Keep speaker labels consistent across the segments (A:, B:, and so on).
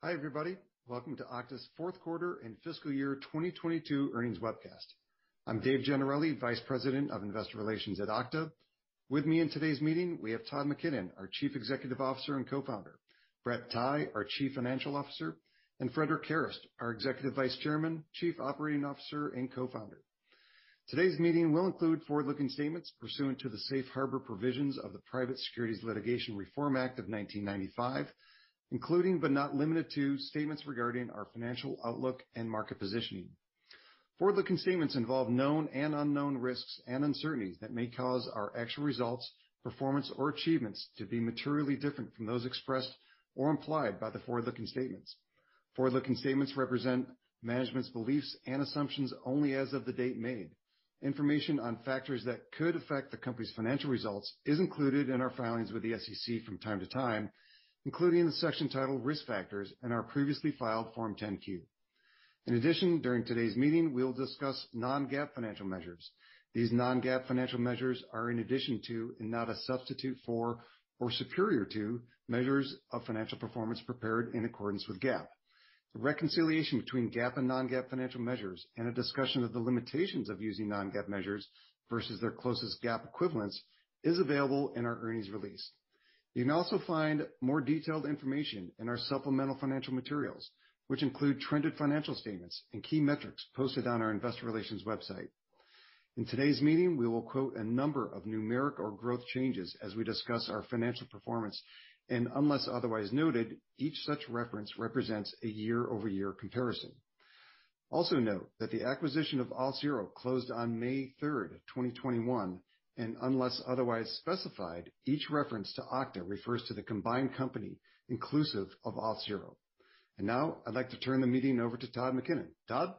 A: Hi, everybody. Welcome to Okta's fourth quarter and fiscal year 2022 earnings webcast. I'm Dave Gennarelli, Vice President of Investor Relations at Okta. With me in today's meeting, we have Todd McKinnon, our Chief Executive Officer and Co-founder, Brett Tighe, our Chief Financial Officer, and Frederic Kerrest, our Executive Vice Chairman, Chief Operating Officer, and Co-founder. Today's meeting will include forward-looking statements pursuant to the safe harbor provisions of the Private Securities Litigation Reform Act of 1995, including, but not limited to, statements regarding our financial outlook and market positioning. Forward-looking statements involve known and unknown risks and uncertainties that may cause our actual results, performance, or achievements to be materially different from those expressed or implied by the forward-looking statements. Forward-looking statements represent management's beliefs and assumptions only as of the date made. Information on factors that could affect the company's financial results is included in our filings with the SEC from time to time, including the section titled Risk Factors in our previously filed Form 10-Q. In addition, during today's meeting, we'll discuss non-GAAP financial measures. These non-GAAP financial measures are in addition to, and not a substitute for or superior to, measures of financial performance prepared in accordance with GAAP. The reconciliation between GAAP and non-GAAP financial measures and a discussion of the limitations of using non-GAAP measures versus their closest GAAP equivalents is available in our earnings release. You can also find more detailed information in our supplemental financial materials, which include trended financial statements and key metrics posted on our investor relations website. In today's meeting, we will quote a number of numeric or growth changes as we discuss our financial performance, and unless otherwise noted, each such reference represents a year-over-year comparison. Also note that the acquisition of Auth0 closed on May 3rd, 2021, and unless otherwise specified, each reference to Okta refers to the combined company inclusive of Auth0. Now I'd like to turn the meeting over to Todd McKinnon. Todd?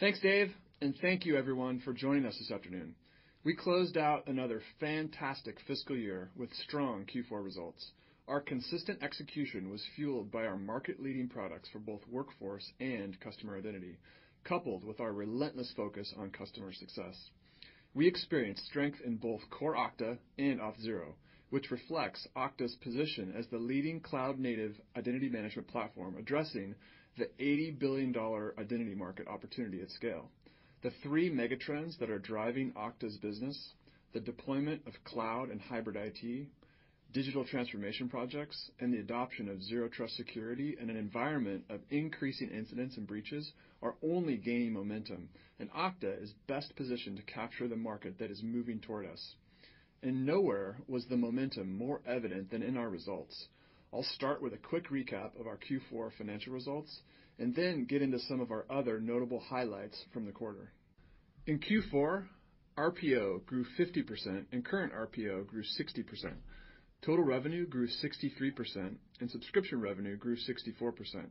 B: Thanks, Dave, and thank you everyone for joining us this afternoon. We closed out another fantastic fiscal year with strong Q4 results. Our consistent execution was fueled by our market-leading products for both workforce and customer identity, coupled with our relentless focus on customer success. We experienced strength in both core Okta and Auth0, which reflects Okta's position as the leading cloud-native identity management platform addressing the $80 billion identity market opportunity at scale. The three mega trends that are driving Okta's business, the deployment of cloud and hybrid IT, digital transformation projects, and the adoption of Zero Trust security in an environment of increasing incidents and breaches, are only gaining momentum, and Okta is best positioned to capture the market that is moving toward us. And nowhere was the momentum more evident than in our results. I'll start with a quick recap of our Q4 financial results and then get into some of our other notable highlights from the quarter. In Q4, RPO grew 50% and current RPO grew 60%. Total revenue grew 63% and subscription revenue grew 64%.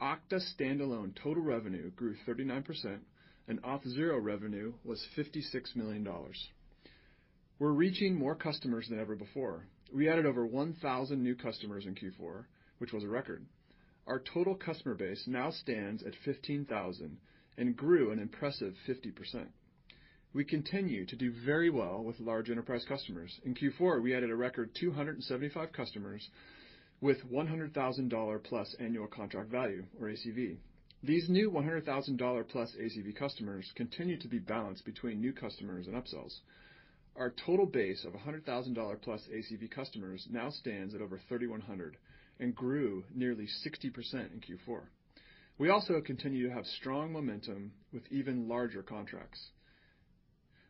B: Okta standalone total revenue grew 39% and Auth0 revenue was $56 million. We're reaching more customers than ever before. We added over 1,000 new customers in Q4, which was a record. Our total customer base now stands at 15,000 and grew an impressive 50%. We continue to do very well with large enterprise customers. In Q4, we added a record 275 customers with $100,000+ annual contract value, or ACV. These new $100,000+ ACV customers continue to be balanced between new customers and upsells. Our total base of $100,000+ ACV customers now stands at over 3,100 and grew nearly 60% in Q4. We also continue to have strong momentum with even larger contracts.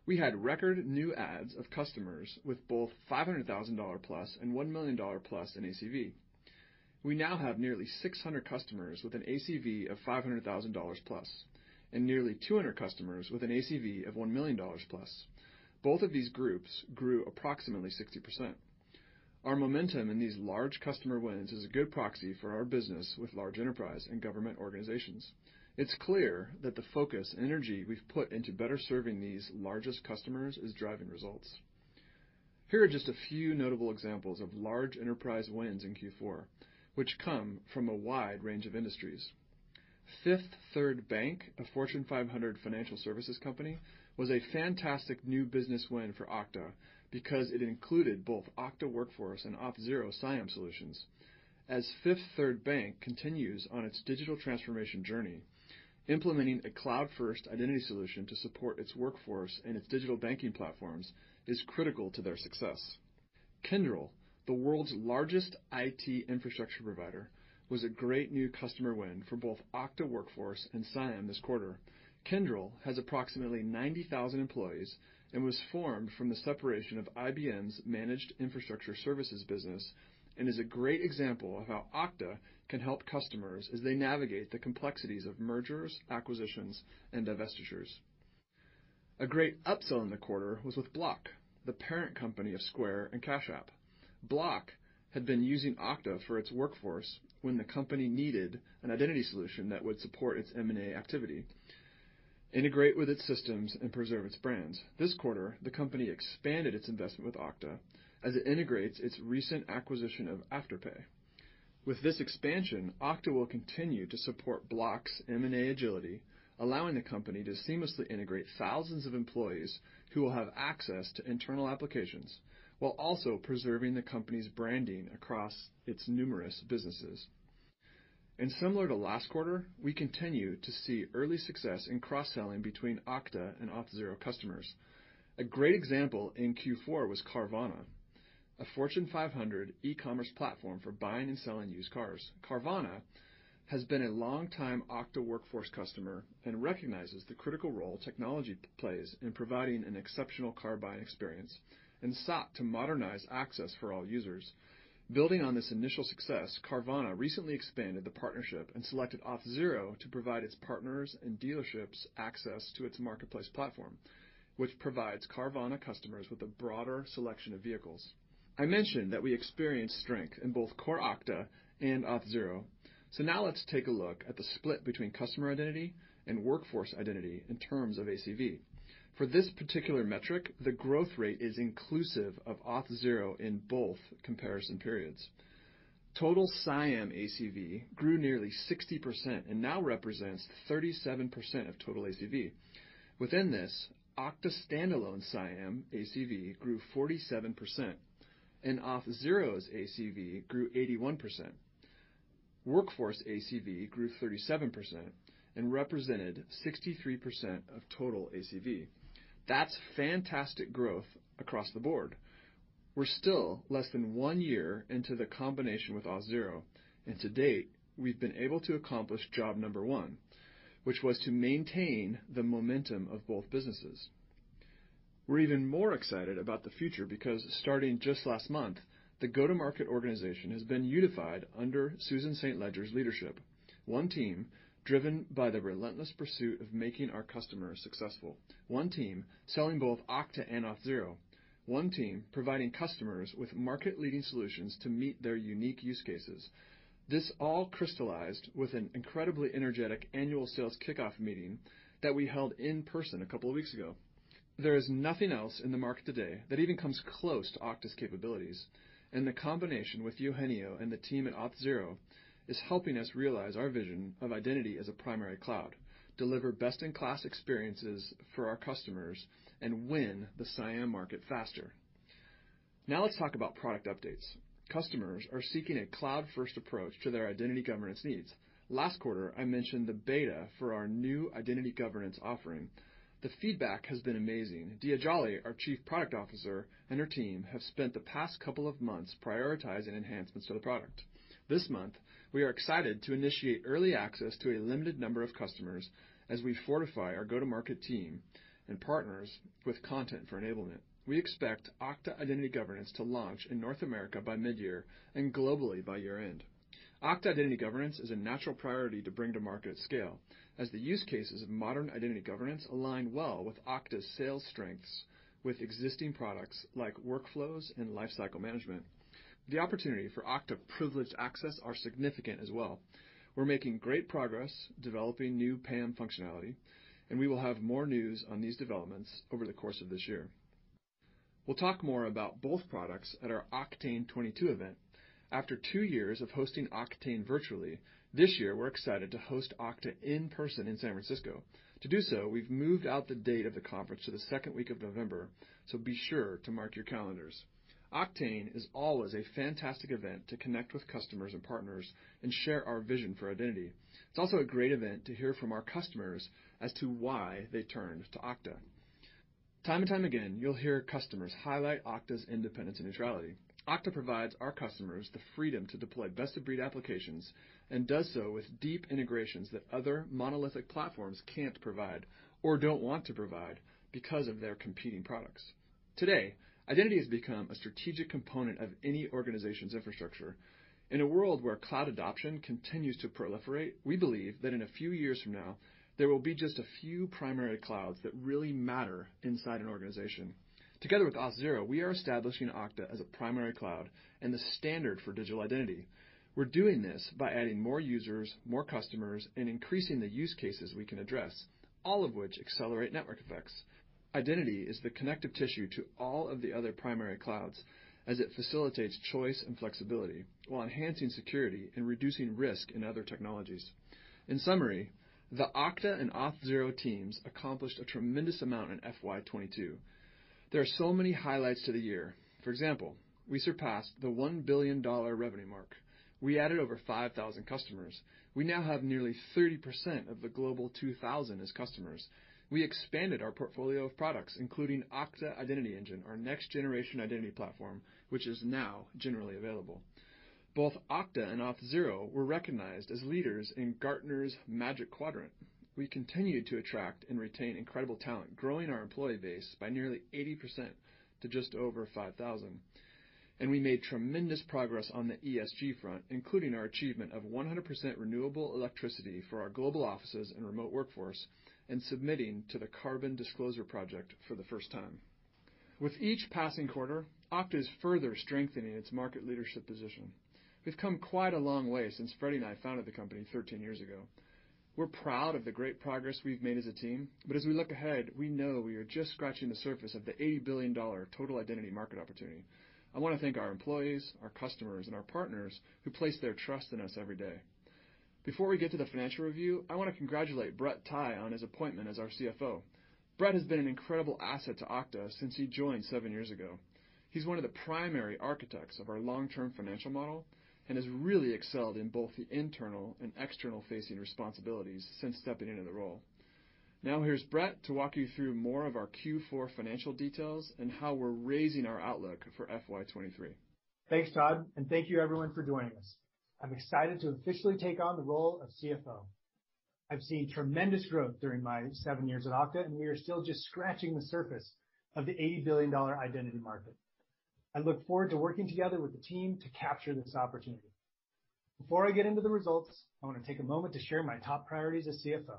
B: We had record new adds of customers with both $500,000+ and $1 million+ in ACV. We now have nearly 600 customers with an ACV of $500,000+ and nearly 200 customers with an ACV of $1 million+. Both of these groups grew approximately 60%. Our momentum in these large customer wins is a good proxy for our business with large enterprise and government organizations. It's clear that the focus and energy we've put into better serving these largest customers is driving results. Here are just a few notable examples of large enterprise wins in Q4, which come from a wide range of industries. Fifth Third Bank, a Fortune 500 financial services company, was a fantastic new business win for Okta because it included both Okta Workforce and Auth0 CIAM solutions. as Fifth Third Bank continues on its digital transformation journey. Implementing a cloud-first identity solution to support its workforce and its digital banking platforms is critical to their success. Kyndryl, the world's largest IT infrastructure provider, was a great new customer win for both Okta Workforce and CIAM this quarter. Kyndryl has approximately 90,000 employees and was formed from the separation of IBM's managed infrastructure services business and is a great example of how Okta can help customers as they navigate the complexities of mergers, acquisitions, and divestitures. A great upsell in the quarter was with Block, the parent company of Square and Cash App. Block had been using Okta for its workforce when the company needed an identity solution that would support its M&A activity, integrate with its systems, and preserve its brands. This quarter, the company expanded its investment with Okta as it integrates its recent acquisition of Afterpay. With this expansion, Okta will continue to support Block's M&A agility, allowing the company to seamlessly integrate thousands of employees who will have access to internal applications while also preserving the company's branding across its numerous businesses. And similar to last quarter, we continue to see early success in cross-selling between Okta and Auth0 customers. A great example in Q4 was Carvana, a Fortune 500 e-commerce platform for buying and selling used cars. Carvana has been a long-time Okta Workforce customer and recognizes the critical role technology plays in providing an exceptional car buying experience and sought to modernize access for all users. Building on this initial success, Carvana recently expanded the partnership and selected Auth0 to provide its partners and dealerships access to its marketplace platform, which provides Carvana customers with a broader selection of vehicles. I mentioned that we experienced strength in both core Okta and Auth0. Now let's take a look at the split between customer identity and workforce identity in terms of ACV. For this particular metric, the growth rate is inclusive of Auth0 in both comparison periods. Total CIAM ACV grew nearly 60% and now represents 37% of total ACV. Within this, Okta standalone CIAM ACV grew 47%, and Auth0's ACV grew 81%. Workforce ACV grew 37% and represented 63% of total ACV. That's fantastic growth across the board. We're still less than one year into the combination with Auth0, and to date, we've been able to accomplish job number one, which was to maintain the momentum of both businesses. We're even more excited about the future because starting just last month, the go-to-market organization has been unified under Susan St. Ledger's leadership. One team driven by the relentless pursuit of making our customers successful. One team selling both Okta and Auth0. One team providing customers with market-leading solutions to meet their unique use cases. This all crystallized with an incredibly energetic annual sales kickoff meeting that we held in person a couple of weeks ago. There is nothing else in the market today that even comes close to Okta's capabilities, and the combination with Eugenio and the team at Auth0 is helping us realize our vision of identity as a primary cloud, deliver best-in-class experiences for our customers, and win the CIAM market faster. Now let's talk about product updates. Customers are seeking a cloud-first approach to their identity governance needs. Last quarter, I mentioned the beta for our new identity governance offering. The feedback has been amazing. Diya Jolly, our Chief Product Officer, and her team have spent the past couple of months prioritizing enhancements to the product. This month, we are excited to initiate early access to a limited number of customers as we fortify our go-to-market team and partners with content for enablement. We expect Okta Identity Governance to launch in North America by mid-year and globally by year-end. Okta Identity Governance is a natural priority to bring to market at scale, as the use cases of modern identity governance align well with Okta's sales strengths with existing products like workflows and lifecycle management. The opportunity for Okta Privileged Access are significant as well. We're making great progress developing new PAM functionality, and we will have more news on these developments over the course of this year. We'll talk more about both products at our Oktane 22 event. After two years of hosting Oktane virtually, this year we're excited to host Okta in person in San Francisco. To do so, we've moved out the date of the conference to the second week of November, so be sure to mark your calendars. Oktane is always a fantastic event to connect with customers and partners and share our vision for identity. It's also a great event to hear from our customers as to why they turned to Okta. Time and time again, you'll hear customers highlight Okta's independence and neutrality. Okta provides our customers the freedom to deploy best-of-breed applications and does so with deep integrations that other monolithic platforms can't provide or don't want to provide because of their competing products. Today, identity has become a strategic component of any organization's infrastructure. In a world where cloud adoption continues to proliferate, we believe that in a few years from now, there will be just a few primary clouds that really matter inside an organization. Together with Auth0, we are establishing Okta as a primary cloud and the standard for digital identity. We're doing this by adding more users, more customers, and increasing the use cases we can address, all of which accelerate network effects. Identity is the connective tissue to all of the other primary clouds as it facilitates choice and flexibility while enhancing security and reducing risk in other technologies. In summary, the Okta and Auth0 teams accomplished a tremendous amount in FY 2022. There are so many highlights to the year. For example, we surpassed the $1 billion revenue mark. We added over 5,000 customers. We now have nearly 30% of the Global 2000 as customers. We expanded our portfolio of products, including Okta Identity Engine, our next-generation identity platform, which is now generally available. Both Okta and Auth0 were recognized as leaders in Gartner's Magic Quadrant. We continued to attract and retain incredible talent, growing our employee base by nearly 80% to just over 5,000. And we made tremendous progress on the ESG front, including our achievement of 100% renewable electricity for our global offices and remote workforce, and submitting to the Carbon Disclosure Project for the first time. With each passing quarter, Okta is further strengthening its market leadership position. We've come quite a long way since Freddy and I founded the company 13 years ago. We're proud of the great progress we've made as a team, but as we look ahead, we know we are just scratching the surface of the $80 billion total identity market opportunity. I wanna thank our employees, our customers, and our partners who place their trust in us every day. Before we get to the financial review, I wanna congratulate Brett Tighe on his appointment as our CFO. Brett has been an incredible asset to Okta since he joined seven years ago. He's one of the primary architects of our long-term financial model and has really excelled in both the internal and external-facing responsibilities since stepping into the role. Now here's Brett to walk you through more of our Q4 financial details and how we're raising our outlook for FY 2023.
C: Thanks, Todd, and thank you everyone for joining us. I'm excited to officially take on the role of CFO. I've seen tremendous growth during my seven years at Okta, and we are still just scratching the surface of the $80 billion identity market. I look forward to working together with the team to capture this opportunity. Before I get into the results, I wanna take a moment to share my top priorities as CFO.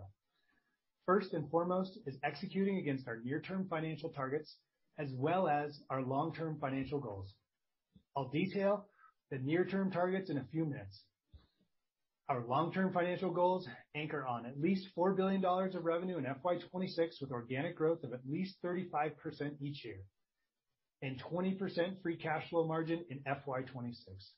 C: First and foremost is executing against our near-term financial targets as well as our long-term financial goals. I'll detail the near-term targets in a few minutes. Our long-term financial goals anchor on at least $4 billion of revenue in FY 2026, with organic growth of at least 35% each year, and 20% free cash flow margin in FY 2026.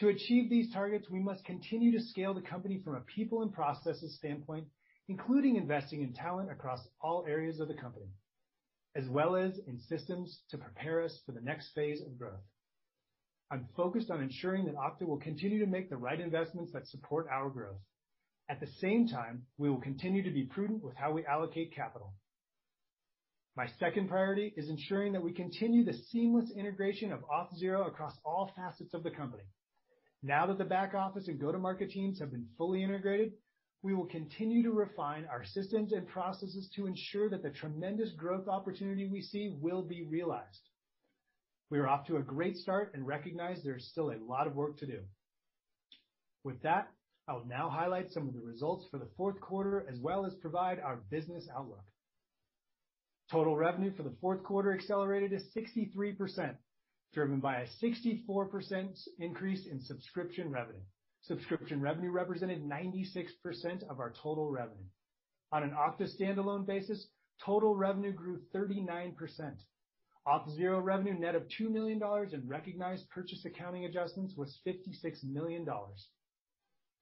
C: To achieve these targets, we must continue to scale the company from a people and processes standpoint, including investing in talent across all areas of the company, as well as in systems to prepare us for the next phase of growth. I'm focused on ensuring that Okta will continue to make the right investments that support our growth. At the same time, we will continue to be prudent with how we allocate capital. My second priority is ensuring that we continue the seamless integration of Auth0 across all facets of the company. Now that the back office and go-to-market teams have been fully integrated, we will continue to refine our systems and processes to ensure that the tremendous growth opportunity we see will be realized. We are off to a great start and recognize there is still a lot of work to do. With that, I will now highlight some of the results for the fourth quarter, as well as provide our business outlook. Total revenue for the fourth quarter accelerated to 63%, driven by a 64% increase in subscription revenue. Subscription revenue represented 96% of our total revenue. On an Okta standalone basis, total revenue grew 39%. Auth0 revenue net of $2 million in recognized purchase accounting adjustments was $56 million.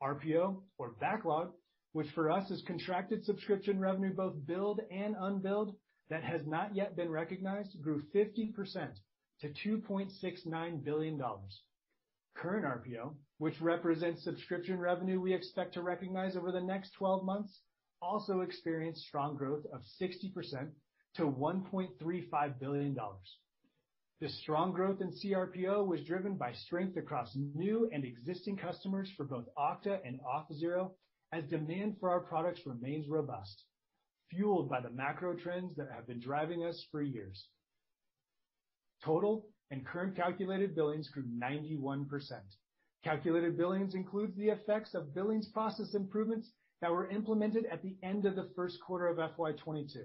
C: RPO or backlog, which for us is contracted subscription revenue, both billed and unbilled, that has not yet been recognized, grew 50% to $2.69 billion. Current RPO, which represents subscription revenue we expect to recognize over the next 12 months, also experienced strong growth of 60% to $1.35 billion. This strong growth in CRPO was driven by strength across new and existing customers for both Okta and Auth0, as demand for our products remains robust, fueled by the macro trends that have been driving us for years. Total and current calculated billings grew 91%. Calculated billings includes the effects of billings process improvements that were implemented at the end of the first quarter of FY 2022.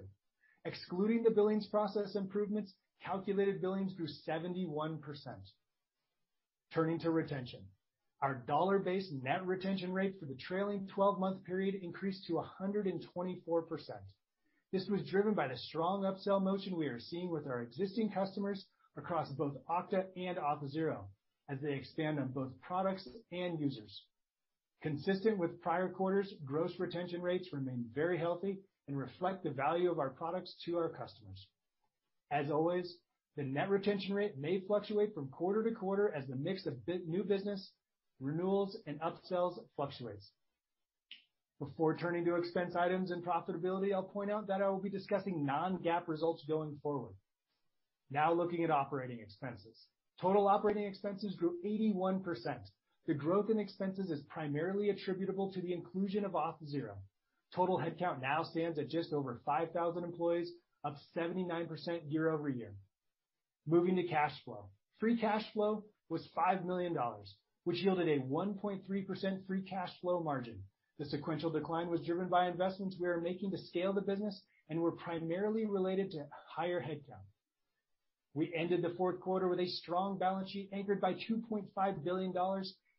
C: Excluding the billings process improvements, calculated billings grew 71%. Turning to retention. Our dollar-based net retention rate for the trailing 12-month period increased to 124%. This was driven by the strong upsell motion we are seeing with our existing customers across both Okta and Auth0 as they expand on both products and users. Consistent with prior quarters, gross retention rates remain very healthy and reflect the value of our products to our customers. As always, the net retention rate may fluctuate from quarter to quarter as the mix of new business, renewals, and upsells fluctuates. Before turning to expense items and profitability, I'll point out that I will be discussing non-GAAP results going forward. Now looking at operating expenses. Total operating expenses grew 81%. The growth in expenses is primarily attributable to the inclusion of Auth0. Total headcount now stands at just over 5,000 employees, up 79% year-over-year. Moving to cash flow. Free cash flow was $5 million, which yielded a 1.3% free cash flow margin. The sequential decline was driven by investments we are making to scale the business and were primarily related to higher headcount. We ended the fourth quarter with a strong balance sheet anchored by $2.5 billion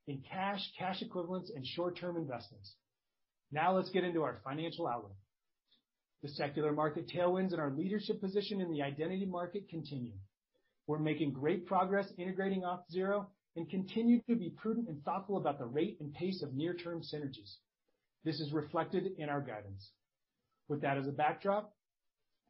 C: in cash cash equivalents, and short-term investments. Now let's get into our financial outlook. The secular market tailwinds and our leadership position in the identity market continue. We're making great progress integrating Auth0 and continue to be prudent and thoughtful about the rate and pace of near-term synergies. This is reflected in our guidance. With that as a backdrop,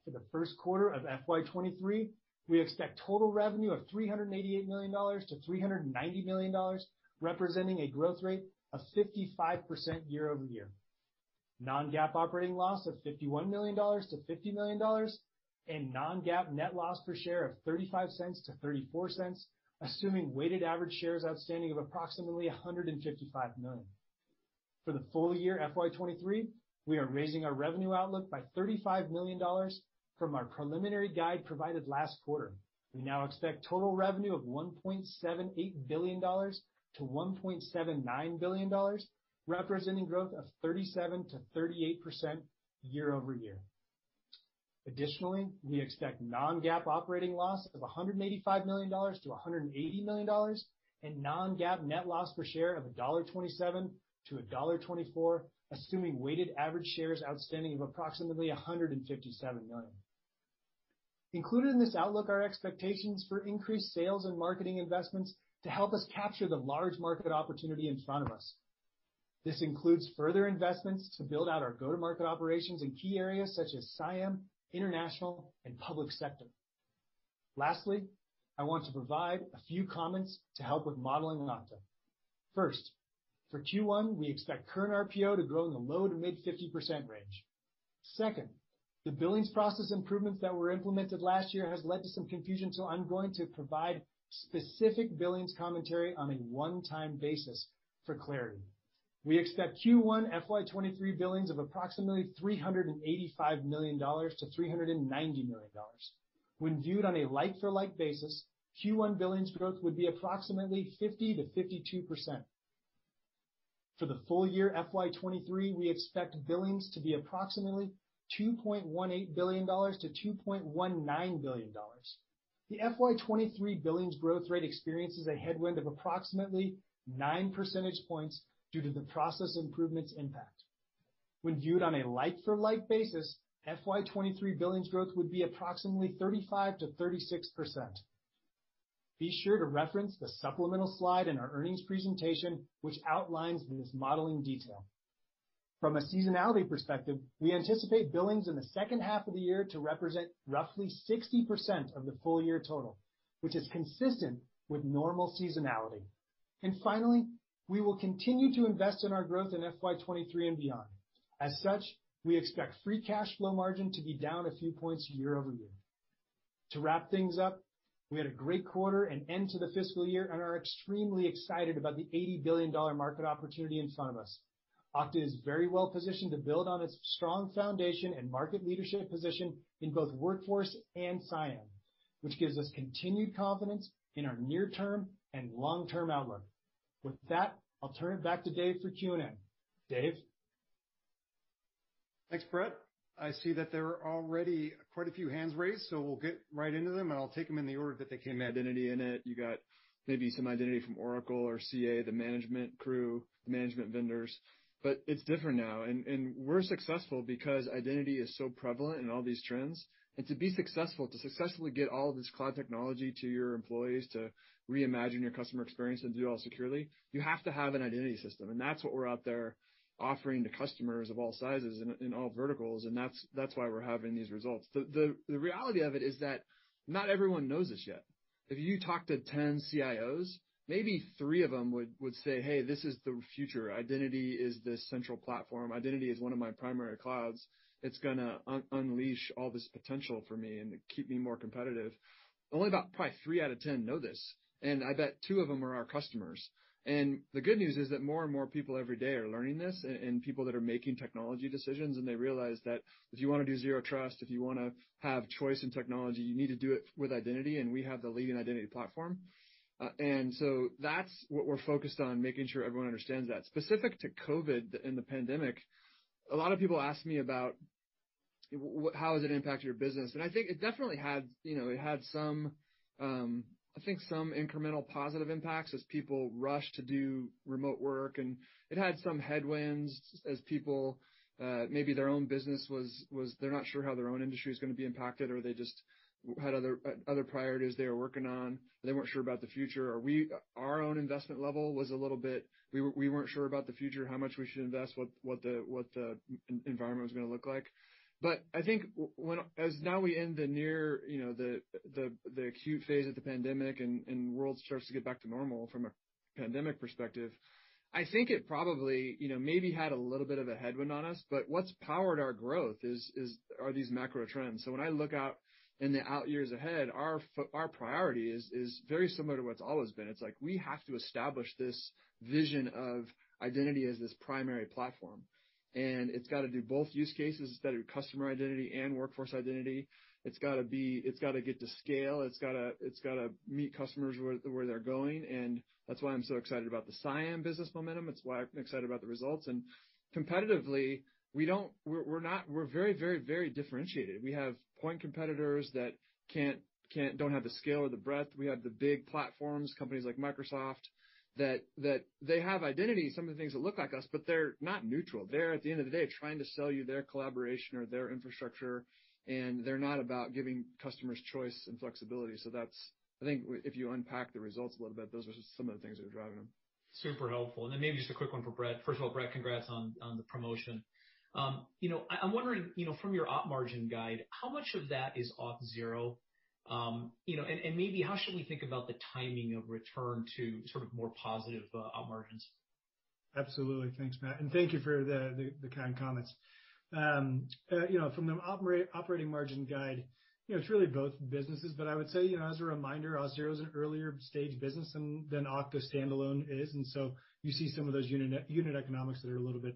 C: for the first quarter of FY 2023, we expect total revenue of $388 million-$390 million, representing a growth rate of 55% year-over-year. Non-GAAP operating loss of $51 million-$50 million, and non-GAAP net loss per share of $0.35-$0.34, assuming weighted average shares outstanding of approximately 155 million. For the full year FY 2023, we are raising our revenue outlook by $35 million from our preliminary guide provided last quarter. We now expect total revenue of $1.78 billion-$1.79 billion, representing growth of 37%-38% year-over-year. Additionally, we expect non-GAAP operating loss of $185 million-$180 million, and non-GAAP net loss per share of $1.27-$1.24, assuming weighted average shares outstanding of approximately 157 million. Included in this outlook are expectations for increased sales and marketing investments to help us capture the large market opportunity in front of us. This includes further investments to build out our go-to-market operations in key areas such as CIAM, international, and public sector. Lastly, I want to provide a few comments to help with modeling Okta. First, for Q1, we expect current RPO to grow in the low- to mid-50% range. Second, the billings process improvements that were implemented last year has led to some confusion, so I'm going to provide specific billings commentary on a one-time basis for clarity. We expect Q1 FY 2023 billings of approximately $385 million-$390 million. When viewed on a like-for-like basis, Q1 billings growth would be approximately 50%-52%. For the full year FY 2023, we expect billings to be approximately $2.18 billion-$2.19 billion. The FY 2023 billings growth rate experiences a headwind of approximately 9 percentage points due to the process improvements impact. When viewed on a like-for-like basis, FY 2023 billings growth would be approximately 35%-36%. Be sure to reference the supplemental slide in our earnings presentation, which outlines this modeling detail. From a seasonality perspective, we anticipate billings in the second half of the year to represent roughly 60% of the full year total, which is consistent with normal seasonality. And finally, we will continue to invest in our growth in FY 2023 and beyond. As such, we expect free cash flow margin to be down a few points year-over-year. To wrap things up, we had a great quarter and end to the fiscal year and are extremely excited about the $80 billion market opportunity in front of us. Okta is very well positioned to build on its strong foundation and market leadership position in both Workforce and CIAM, which gives us continued confidence in our near-term and long-term outlook. With that, I'll turn it back to Dave for Q&A. Dave?
A: Thanks, Brett. I see that there are already quite a few hands raised, so we'll get right into them, and I'll take them in the order that they came.
B: Identity in it. You got maybe some identity from Oracle or CA, the management crew, management vendors. But it's different now, and we're successful because identity is so prevalent in all these trends. And to be successful, to successfully get all of this cloud technology to your employees, to reimagine your customer experience and do all securely, you have to have an identity system. And that's what we're out there offering to customers of all sizes and in all verticals, and that's that's why we're having these results. the The reality of it is that not everyone knows this yet. If you talk to 10 CIOs, maybe three of them would would say, "Hey, this is the future. Identity is this central platform. Identity is one of my primary clouds. It's gonna unleash all this potential for me and keep me more competitive." Only about probably three out of 10 know this, and I bet two of them are our customers. And the good news is that more and more people every day are learning this, and people that are making technology decisions, and they realize that if you wanna do Zero Trust, if you wanna have choice in technology, you need to do it with identity, and we have the leading identity platform. Uh, that's what we're focused on, making sure everyone understands that. Specific to COVID and the pandemic, a lot of people ask me about how has it impacted your business? And I think it definitely had, you know, it had some, um, I think some incremental positive impacts as people rushed to do remote work, and it had some headwinds as people, uh, maybe their own business was they're not sure how their own industry is gonna be impacted, or they just had other other priorities they were working on. They weren't sure about the future. Our own investment level was a little bit. We we weren't sure about the future, how much we should invest, what the what the environment was gonna look like. But I think when as now we end the near, you know, the the the acute phase of the pandemic and and world starts to get back to normal from a pandemic perspective, I think it probably, you know, maybe had a little bit of a headwind on us. But what's powered our growth is is are these macro trends. So when I look out in the out years ahead, our priority is very similar to what's always been. It's like we have to establish this vision of identity as this primary platform, and it's gotta do both use cases that are customer identity and workforce identity. It's gotta get to scale. It's gotta meet customers where they're going, and that's why I'm so excited about the CIAM business momentum. It's why I'm excited about the results. And competitively, we're not. We're very very, very differentiated. We have point competitors that can't can't don't have the scale or the breadth. We have the big platforms, companies like Microsoft, that they have identity, some of the things that look like us, but they're not neutral. They're, at the end of the day, trying to sell you their collaboration or their infrastructure, and they're not about giving customers choice and flexibility. So that's, I think if you unpack the results a little bit, those are some of the things that are driving them.
D: Super helpful. And then maybe just a quick one for Brett. First of all, Brett, congrats on the promotion. Um, you know, I'm wondering, you know, from your op margin guide, how much of that is Auth0? Um, you know, and maybe how should we think about the timing of return to sort of more positive uh, op margins?
C: Absolutely. Thanks, Matt, and thank you for the kind comments. Um, uh, you know, from the operating margin guide, you know, it's really both businesses. But I would say, you know, as a reminder, Auth0 is an earlier stage business than Okta standalone is. And so you see some of those unit economics that are a little bit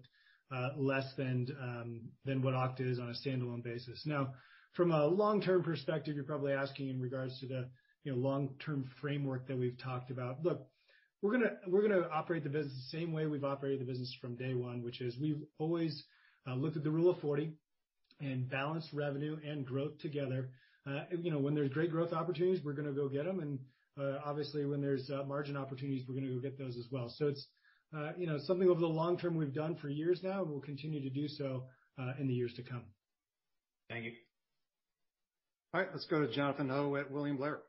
C: Uh, less than um than what Okta is on a standalone basis. Now, from a long-term perspective, you're probably asking in regards to the, you know, long-term framework that we've talked about. Look, we're we're gonna operate the business the same way we've operated the business from day one, which is we've always uh, looked at the Rule of 40 and balanced revenue and growth together. Uh, you know, when there's great growth opportunities, we're gonna go get them. And obviously, when there's margin opportunities, we're gonna go get those as well. It's Uh, you know, something over the long term we've done for years now, and we'll continue to do so uh, in the years to come.
D: Thank you.
A: All right, let's go to Jonathan Ho at William Blair.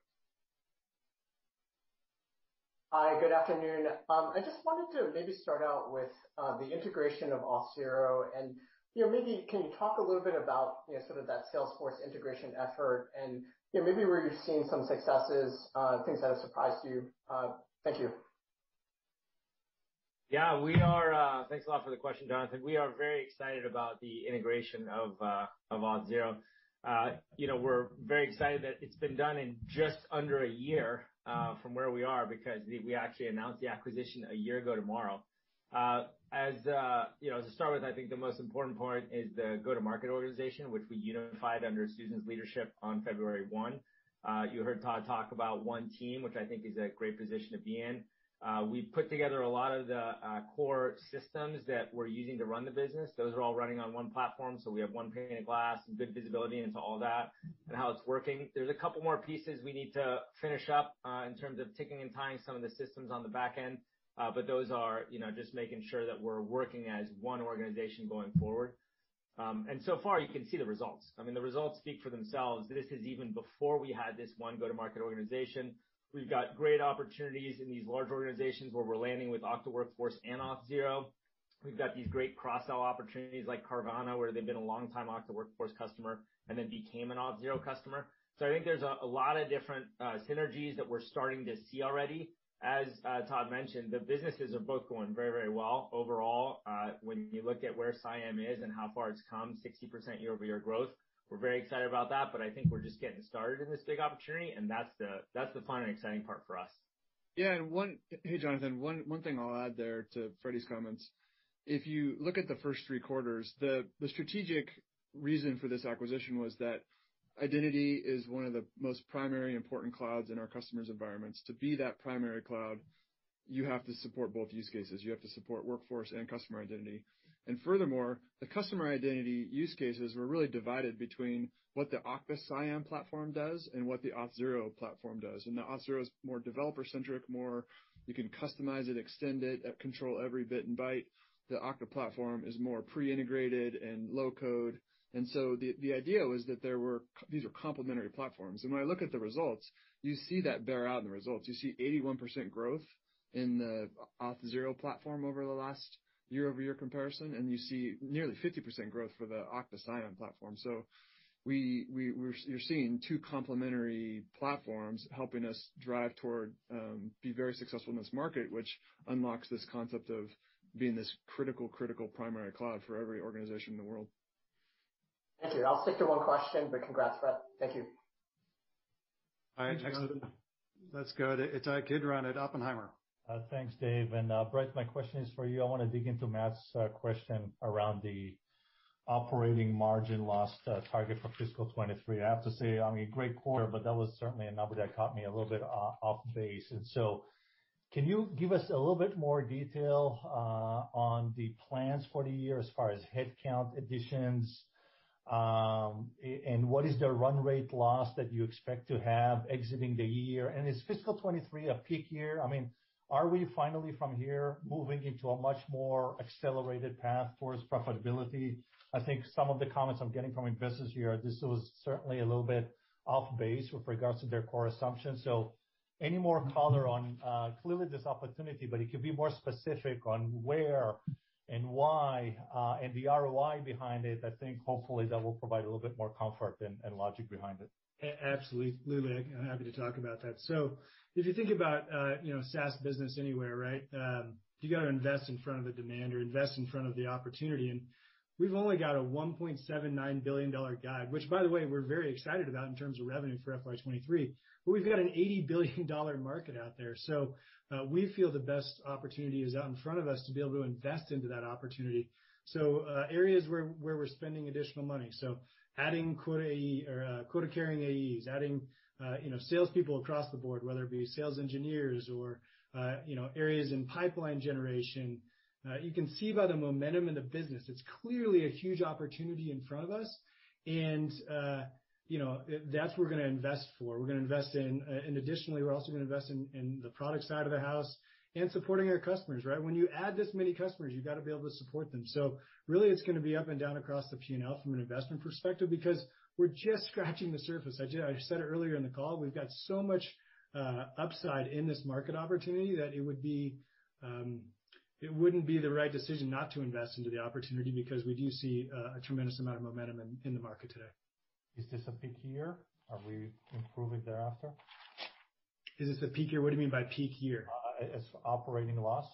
E: Hi, good afternoon. Um, I just wanted to maybe start out with uh, the integration of Auth0 and you know, maybe can you talk a little bit about you know, sort of that Salesforce integration effort and you know, maybe where you've seen some successes, things that have surprised you? Thank you.
F: Yeah. We are. Uh, thanks a lot for the question, Jonathan. We are very excited about the integration of uh, Auth0. Uh, you know, We're very excited that it's been done in just under a year from where we are because we actually announced the acquisition a year ago tomorrow. As you know, to start with, I think the most important point is the go-to-market organization, which we unified under Susan's leadership on February 1. You heard Todd talk about one team, which I think is a great position to be in. We put together a lot of the core systems that we're using to run the business. Those are all running on one platform, so we have one pane of glass and good visibility into all that and how it's working. There's a couple more pieces we need to finish up in terms of ticking and tying some of the systems on the back end. Uh, but those are you know just making sure that we're working as one organization going forward. Um and so far, you can see the results. I mean, the results speak for themselves. This is even before we had this one go-to-market organization. We've got great opportunities in these large organizations where we're landing with Okta Workforce and Auth0. We've got these great cross-sell opportunities like Carvana, where they've been a long-time Okta Workforce customer and then became an Auth0 customer. So I think there's a lot of different uh, synergies that we're starting to see already. As uh, Todd mentioned, the businesses are both going very very well overall. Uh, when you look at where CIAM is and how far it's come, 60% year-over-year growth, we're very excited about that, but I think we're just getting started in this big opportunity, and that's the that's the fun and exciting part for us.
B: Yeah. And one hey, Jonathan, one one thing I'll add there to Freddy's comments. If you look at the first three quarters, the the strategic reason for this acquisition was that identity is one of the most primary important clouds in our customers' environments. To be that primary cloud, you have to support both use cases. You have to support workforce and customer identity. And furthermore, the customer identity use cases were really divided between what the Okta CIAM platform does and what the Auth0 platform does. And the Auth0 is more developer-centric, more you can customize it, extend it, uh, control every bit and byte. The Okta platform is more pre-integrated and low code. And so the idea was that there were these are complementary platforms. And when I look at the results, you see that bear out in the results. You see 81% growth in the Auth0 platform over the last year-over-year comparison, and you see nearly 50% growth for the Okta CIAM platform. So we we we're you're seeing two complementary platforms helping us drive toward um, be very successful in this market, which unlocks this concept of being this critical critical primary cloud for every organization in the world.
E: Thank you. I'll stick to one question, but congrats, Brett. Thank you.
A: All right. Next. Let's go to Ittai Kidron at Oppenheimer.
G: Uh, thanks, Dave. And uh Brett, my question is for you. I want to dig into Matt's uh, question around the operating margin loss uh, target for fiscal 2023. I have to say, I mean, great quarter, but that was certainly a number that caught me a little bit off base. And so can you give us a little bit more detail on the plans for the year as far as headcount additions? Um, and what is the run rate loss that you expect to have exiting the year? And is fiscal 2023 a peak year? Are we finally from here moving into a much more accelerated path towards profitability? I think some of the comments I'm getting from investors here, this was certainly a little bit off base with regards to their core assumptions. So any more mm-hmm. color on, uh, clearly this opportunity, but it could be more specific on where and why, uh, and the ROI behind it. I think hopefully that will provide a little bit more comfort and logic behind it.
C: Absolutely. I'm happy to talk about that. So if you think about you know, SaaS business anywhere, right? you got to invest in front of the demand or invest in front of the opportunity. And we've only got a $1.79 billion guide, which by the way, we're very excited about in terms of revenue for FY 2023. We've got an $80 billion market out there. So uh we feel the best opportunity is out in front of us to be able to invest into that opportunity. So uh areas where where we're spending additional money. Adding quota-carrying AEs, adding uh you know salespeople across the board, whether it be sales engineers or uh you know areas in pipeline generation. You can see by the momentum in the business, it's clearly a huge opportunity in front of us. And uh you know that's what we're going to invest for. We're going to invest in and additionally, we're also going to invest in the product side of the house and supporting our customers. Right? When you add this many customers, you've got to be able to support them. So really it's going to be up and down across the P&L from an investment perspective, because we're just scratching the surface. I said it earlier in the call, we've got so much uh, upside in this market opportunity that it would be um, it wouldn't be the right decision not to invest into the opportunity because we do see a tremendous amount of momentum in the market today.
G: Is this a peak year? Are we improving thereafter?
C: Is this a peak year? What do you mean by peak year?
G: Uh, As operating loss.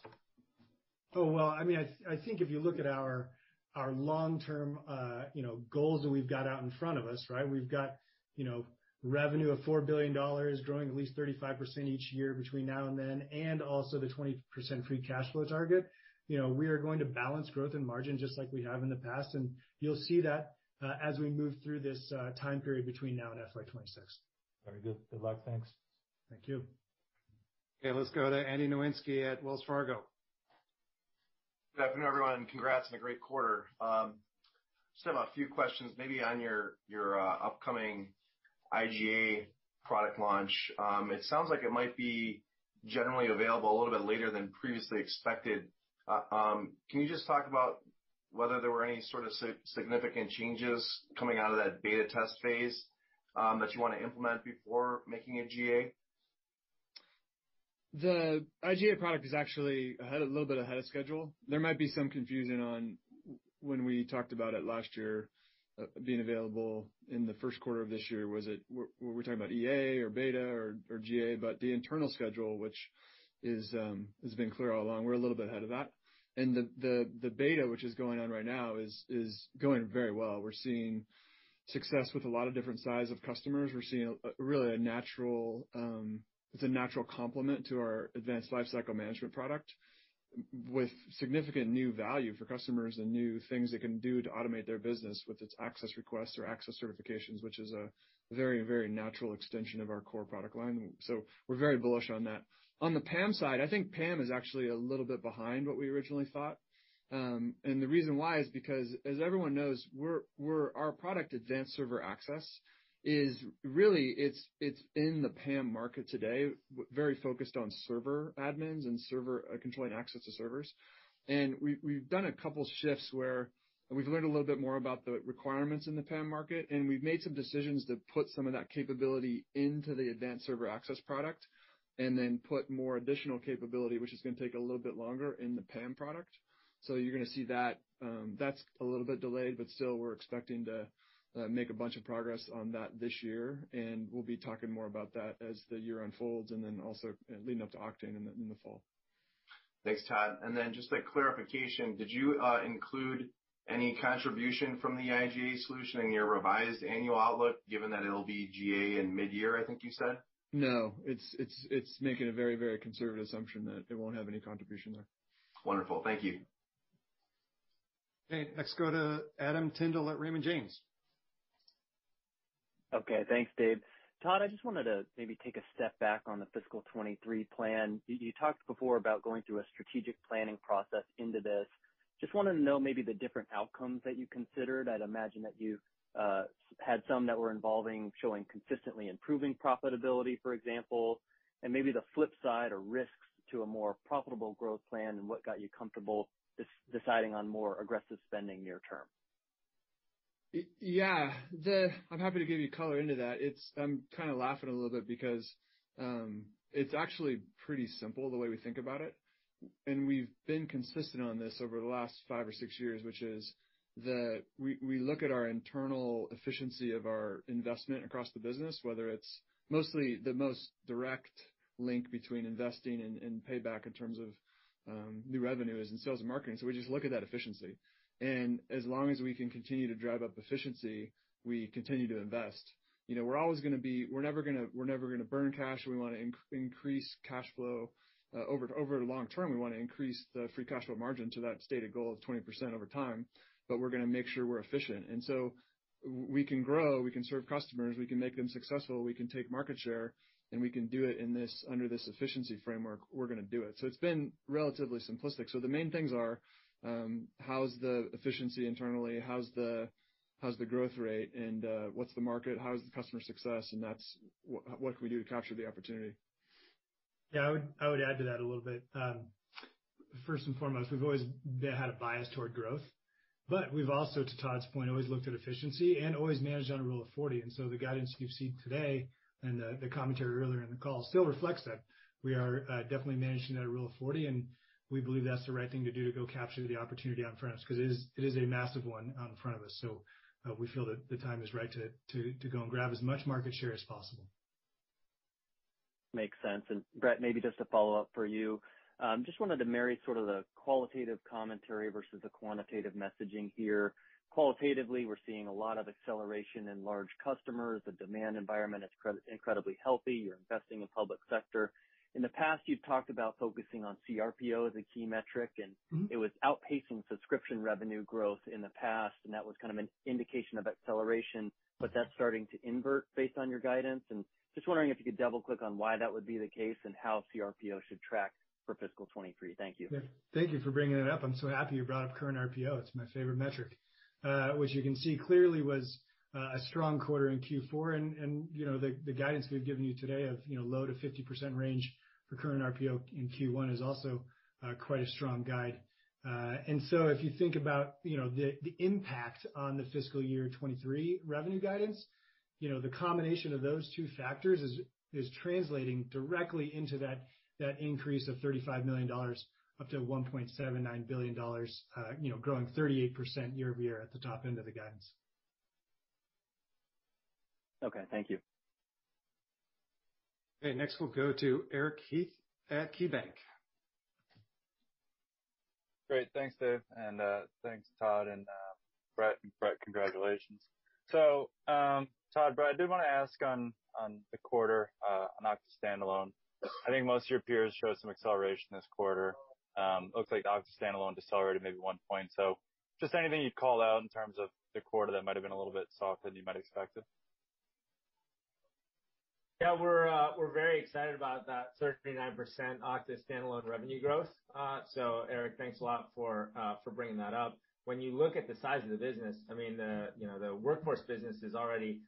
C: Oh, well, I mean I I think if you look at our our long-term uh you know goals that we've got out in front of us, right? We've got you know, revenue of $4 billion growing at least 35% each year between now and then, and also the 20% free cash flow target. You know, we are going to balance growth and margin just like we have in the past, and you'll see that as we move through this time period between now and FY 2026.
G: Very good. Good luck. Thanks.
C: Thank you.
A: Okay, let's go to Andy Nowinski at Wells Fargo.
H: Good afternoon, everyone. Congrats on a great quarter. Um, just have a few questions maybe on your uh, upcoming IGA product launch. Um, it sounds like it might be generally available a little bit later than previously expected. Uh, um, can you just talk about whether there were any sort of significant changes coming out of that beta test phase that you want to implement before making it GA?
B: The IGA product is actually a little bit ahead of schedule. There might be some confusion on when we talked about it last year uh, being available in the first quarter of this year. Was it were we talking about EA or beta or GA? But the internal schedule, which is, um, has been clear all along, we're a little bit ahead of that. And the the beta, which is going on right now, is is going very well. We're seeing success with a lot of different size of customers. We're seeing really a natural um, complement to our Advanced Lifecycle Management product with significant new value for customers and new things it can do to automate their business with its access requests or access certifications, which is a very, very natural extension of our core product line. So we're very bullish on that. On the PAM side, I think PAM is actually a little bit behind what we originally thought. Um and the reason why is because, as everyone knows, we're we're our product, Advanced Server Access, is really it's it's in the PAM market today, very focused on server admins and server uh, controlling access to servers. And We've done a couple shifts where we've learned a little bit more about the requirements in the PAM market, and we've made some decisions to put some of that capability into the Advanced Server Access product, and then put more additional capability, which is going to take a little bit longer, in the PAM product. So you're going to see that um, that's a little bit delayed, but still, we're expecting to Uh, make a bunch of progress on that this year, and we'll be talking more about that as the year unfolds, and then also uh, leading up to Oktane in the fall.
H: Thanks, Todd. And then just a clarification, did you uh, include any contribution from the IGA solution in your revised annual outlook, given that it'll be GA in mid-year, I think you said?
B: No. It's making a very very conservative assumption that it won't have any contribution there.
H: Wonderful. Thank you.
A: Okay, next go to Adam Tindle at Raymond James.
I: Okay. Thanks, Dave. Todd, I just wanted to maybe take a step back on the fiscal 2023 plan. You talked before about going through a strategic planning process into this. Just wanted to know maybe the different outcomes that you considered. I'd imagine that you uh, had some that were involving showing consistently improving profitability, for example, and maybe the flip side or risks to a more profitable growth plan, and what got you comfortable deciding on more aggressive spending near term.
B: Yeah. The I'm happy to give you color into that. It's I'm kind of laughing a little bit because um, it's actually pretty simple the way we think about it. And we've been consistent on this over the last five or six years, which is that we we look at our internal efficiency of our investment across the business, whether it's mostly the most direct link between investing and payback in terms of um, new revenue is in sales and marketing. So we just look at that efficiency. And as long as we can continue to drive up efficiency, we continue to invest. You know, we're always gonna be we're never going to we're never gonna burn cash. We want to increase cash flow. Uh, over the long term, we want to increase the free cash flow margin to that stated goal of 20% over time, but we're to make sure we're efficient. And so we can grow, we can serve customers, we can make them successful, we can take market share, and we can do it in this under this efficiency framework, we're to do it. So it's been relatively simplistic. So the main things are, Um, how's the efficiency internally? How's the how's the growth rate? And uh what's the market? How is the customer success? And that's what can we do to capture the opportunity?
C: Yeah, I would I would add to that a little bit. Um, first and foremost, we've always had a bias toward growth, but we've also, to Todd's point, always looked at efficiency and always managed on a Rule of 40. And so The guidance you've seen today and the commentary earlier in the call still reflects that. We are uh, definitely managing at a Rule of 40, and we believe that's the right thing to do to go capture the opportunity out in front of us, 'cause it is a massive one out in front of us. So uh, we feel that the time is right to go and grab as much market share as possible.
I: Makes sense. Brett, maybe just a follow-up for you. Um, just wanted to marry sort of the qualitative commentary versus the quantitative messaging here. Qualitatively, we're seeing a lot of acceleration in large customers. The demand environment is incredibly healthy. You're investing in public sector. In the past, you've talked about focusing on CRPO as a key metric, and
C: Mm-hmm.
I: It was outpacing subscription revenue growth in the past, and that was kind of an indication of acceleration, but that's starting to invert based on your guidance. And just wondering if you could double-click on why that would be the case and how CRPO should track for fiscal 2023. Thank you.
C: Yeah. Thank you for bringing it up. I'm so happy you brought up current RPO. It's my favorite metric. Which you can see clearly was a strong quarter in Q4. and, You know, the guidance we've given you today of, you know, low- to 50% range for current RPO in Q1 is also quite a strong guide. Uh and so if you think about, you know, the impact on the fiscal year 2023 revenue guidance, you know, the combination of those two factors is is translating directly into that that increase of $35 million up to $1.79 billion, you know, growing 38% year-over-year at the top end of the guidance.
I: Okay, thank you.
A: Okay, next we'll go to Eric Heath at KeyBanc.
J: Great. Thanks, Dave. And uh, thanks, Todd and uh, Brett. Brett, congratulations. So um Todd, Brett, I did wanna ask on the quarter uh, on Okta standalone. I think most of your peers showed some acceleration this quarter. Um, looks like Okta standalone decelerated maybe one point. So just anything you'd call out in terms of the quarter that might have been a little bit softer than you might have expected?
F: Yeah, we're uh we're very excited about that 39% Okta standalone revenue growth. Uh so Eric, thanks a lot for for bringing that up. When you look at the size of the business, I mean, the you know, the workforce business is already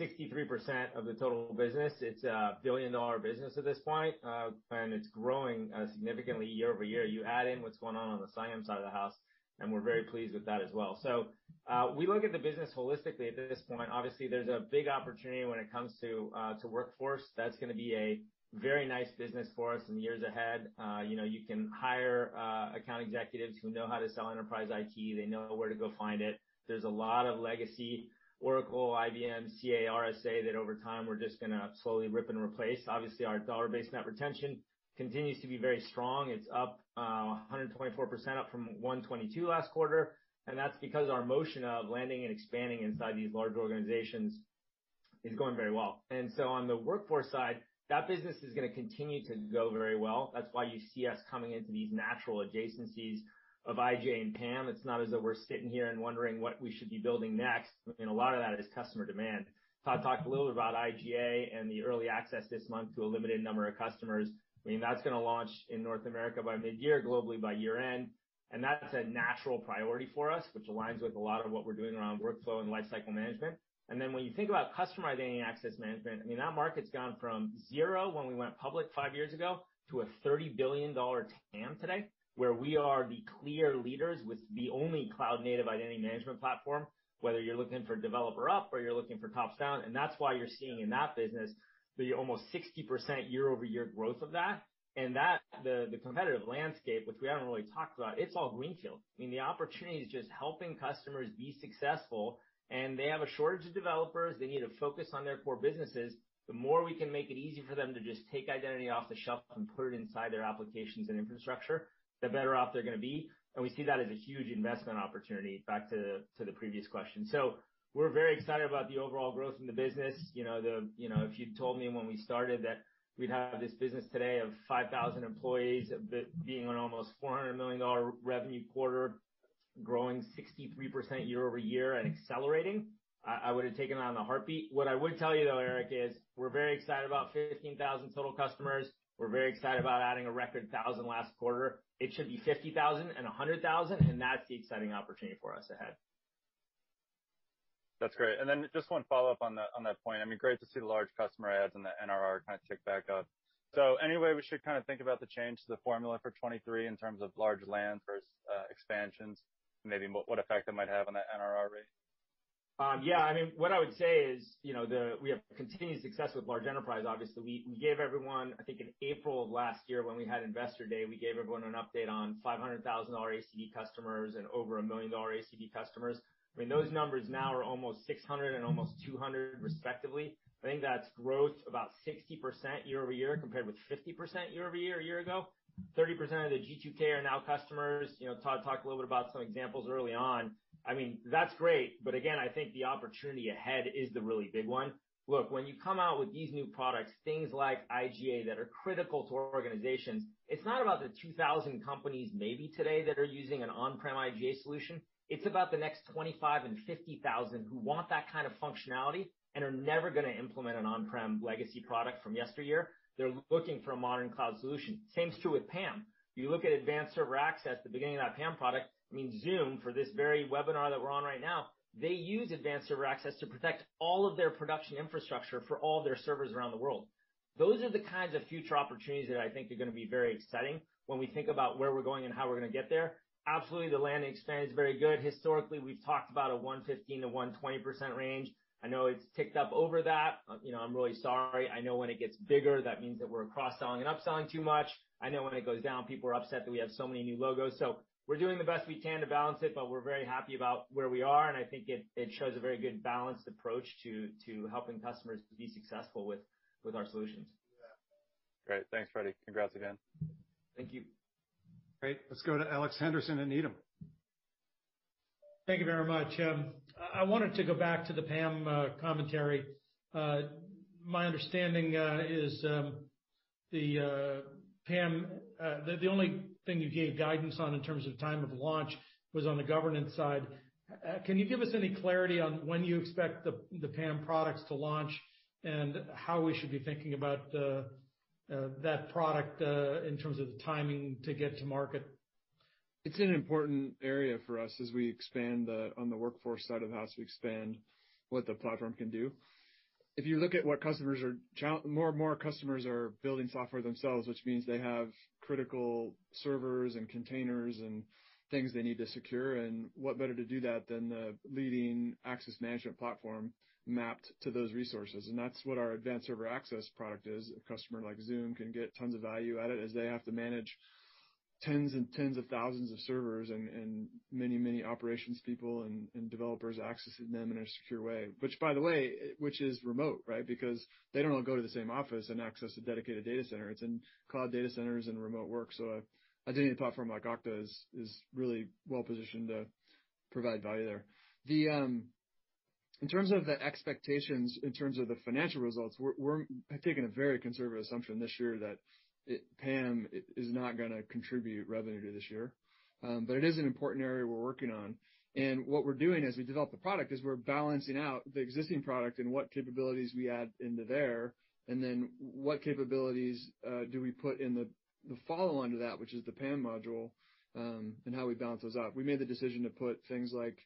F: 63% of the total business. It's a billion-dollar business at this point, and it's growing significantly year-over-year. You add in what's going on on the CIAM side of the house, and we're very pleased with that as well. So uh we look at the business holistically at this point. Obviously, there's a big opportunity when it comes to uh to workforce. That's gonna be a very nice business for us in the years ahead. You know, you can hire account executives who know how to sell enterprise IT. They know where to go find it. There's a lot of legacy Oracle, IBM, CA, RSA that over time we're just gonna slowly rip and replace. Obviously, our dollar-based net retention continues to be very strong. It's up um, 124% up from 122 last quarter, and that's because our motion of landing and expanding inside these large organizations is going very well. And so on the workforce side, that business is gonna continue to go very well. That's why you see us coming into these natural adjacencies of IGA and PAM. It's not as though we're sitting here and wondering what we should be building next. A lot of that is customer demand. Todd talked a little bit about IGA and the early access this month to a limited number of customers. I mean, that's gonna launch in North America by mid-year, globally by year-end. And that's a natural priority for us, which aligns with a lot of what we're doing around workflow and lifecycle management. And then when you think about customer identity and access management, I mean, that market's gone from zero when we went public five years ago to a $30 billion TAM today, where we are the clear leaders with the only cloud-native identity management platform, whether you're looking for developer up or you're looking for tops down. And that's why you're seeing in that business the almost 60% year-over-year growth of that. And that, the the competitive landscape, which we haven't really talked about, it's all greenfield. I mean, the opportunity is just helping customers be successful, and they have a shortage of developers. They need to focus on their core businesses. The more we can make it easy for them to just take identity off the shelf and put it inside their applications and infrastructure, the better off they're gonna be. And we see that as a huge investment opportunity, back to to the previous question. We're very excited about the overall growth in the business. You know, the you know, if you'd told me when we started that we'd have this business today of 5,000 employees, being an almost $400 million revenue quarter, growing 63% year-over-year and accelerating, I would have taken it in a heartbeat. What I would tell you, though, Eric, is we're very excited about 15,000 total customers. We're very excited about adding a record 1,000 last quarter. It should be 50,000 and 100,000, and that's the exciting opportunity for us ahead.
J: That's great. And then just one follow-up on that on that point. I mean, great to see the large customer adds and the NRR kind of tick back up. Any way we should kind of think about the change to the formula for 2023 in terms of large lands versus uh, expansions, maybe what effect it might have on that NRR rate?
F: Um, yeah. I mean, what I would say is, you know, we have continued success with large enterprise, obviously. We gave everyone, I think in April of last year when we had Investor Day, we gave everyone an update on $500,000 ACV customers and over $1 million ACV customers. I mean, those numbers now are almost 600 and almost 200 respectively. I think that's growth about 60% year-over-year compared with 50% year-over-year a year ago. 30% of the G2K are now customers. You know, Todd talked a little bit about some examples early on. I mean, that's great, but again, I think the opportunity ahead is the really big one. Look, when you come out with these new products, things like IGA that are critical to organizations, it's not about the 2,000 companies maybe today that are using an on-prem IGA solution. It's about the next 25 and 50,000 who want that kind of functionality and are never going to implement an on-prem legacy product from yesteryear. They're looking for a modern cloud solution. Same is true with PAM. You look at Advanced Server Access, the beginning of that PAM product, I mean, Zoom, for this very webinar that we're on right now, they use Advanced Server Access to protect all of their production infrastructure for all their servers around the world. Those are the kinds of future opportunities that I think are going to be very exciting when we think about where we're going and how we're going to get there. Absolutely, the landing experience is very good. Historically, we've talked about a 115%-120% range. I know it's ticked up over that. Uh, you know, I'm really sorry. I know when it gets bigger, that means that we're cross-selling and upselling too much. I know when it goes down, people are upset that we have so many new logos. So we're doing the best we can to balance it, but we're very happy about where we are, and I think it shows a very good balanced approach to helping customers be successful with our solutions.
J: Great. Thanks, Freddy. Congrats again.
F: Thank you.
A: Great. Let's go to Alex Henderson at Needham.
K: Thank you very much. Um, I wanted to go back to the PAM uh, commentary. Uh, my understanding uh, is um, the PAM, the only thing you gave guidance on in terms of time of launch was on the governance side. Can you give us any clarity on when you expect the PAM products to launch and how we should be thinking about that product uh, in terms of the timing to get to market?
B: It's an important area for us as we expand on the workforce side of the house, we expand what the platform can do. If you look at what customers are more and more customers are building software themselves, which means they have critical servers and containers and things they need to secure, and what better to do that than the leading access management platform mapped to those resources. And that's what our Advanced Server Access product is. A customer like Zoom can get tons of value out of it as they have to manage tens and tens of thousands of servers and many many operations people and developers accessing them in a secure way. Which, by the way, which is remote, right? Because they don't all go to the same office and access a dedicated data center. It's in cloud data centers and remote work. So a identity platform like Okta is really well-positioned to provide value there. Um, In terms of the expectations, in terms of the financial results, we're taking a very conservative assumption this year that PAM is not to contribute revenue to this year. Um but it is an important area we're working on. And what we're doing as we develop the product is we're balancing out the existing product and what capabilities we add into there, and then what capabilities do we put in the follow-on to that, which is the PAM module, and how we balance those out. We made the decision to put things like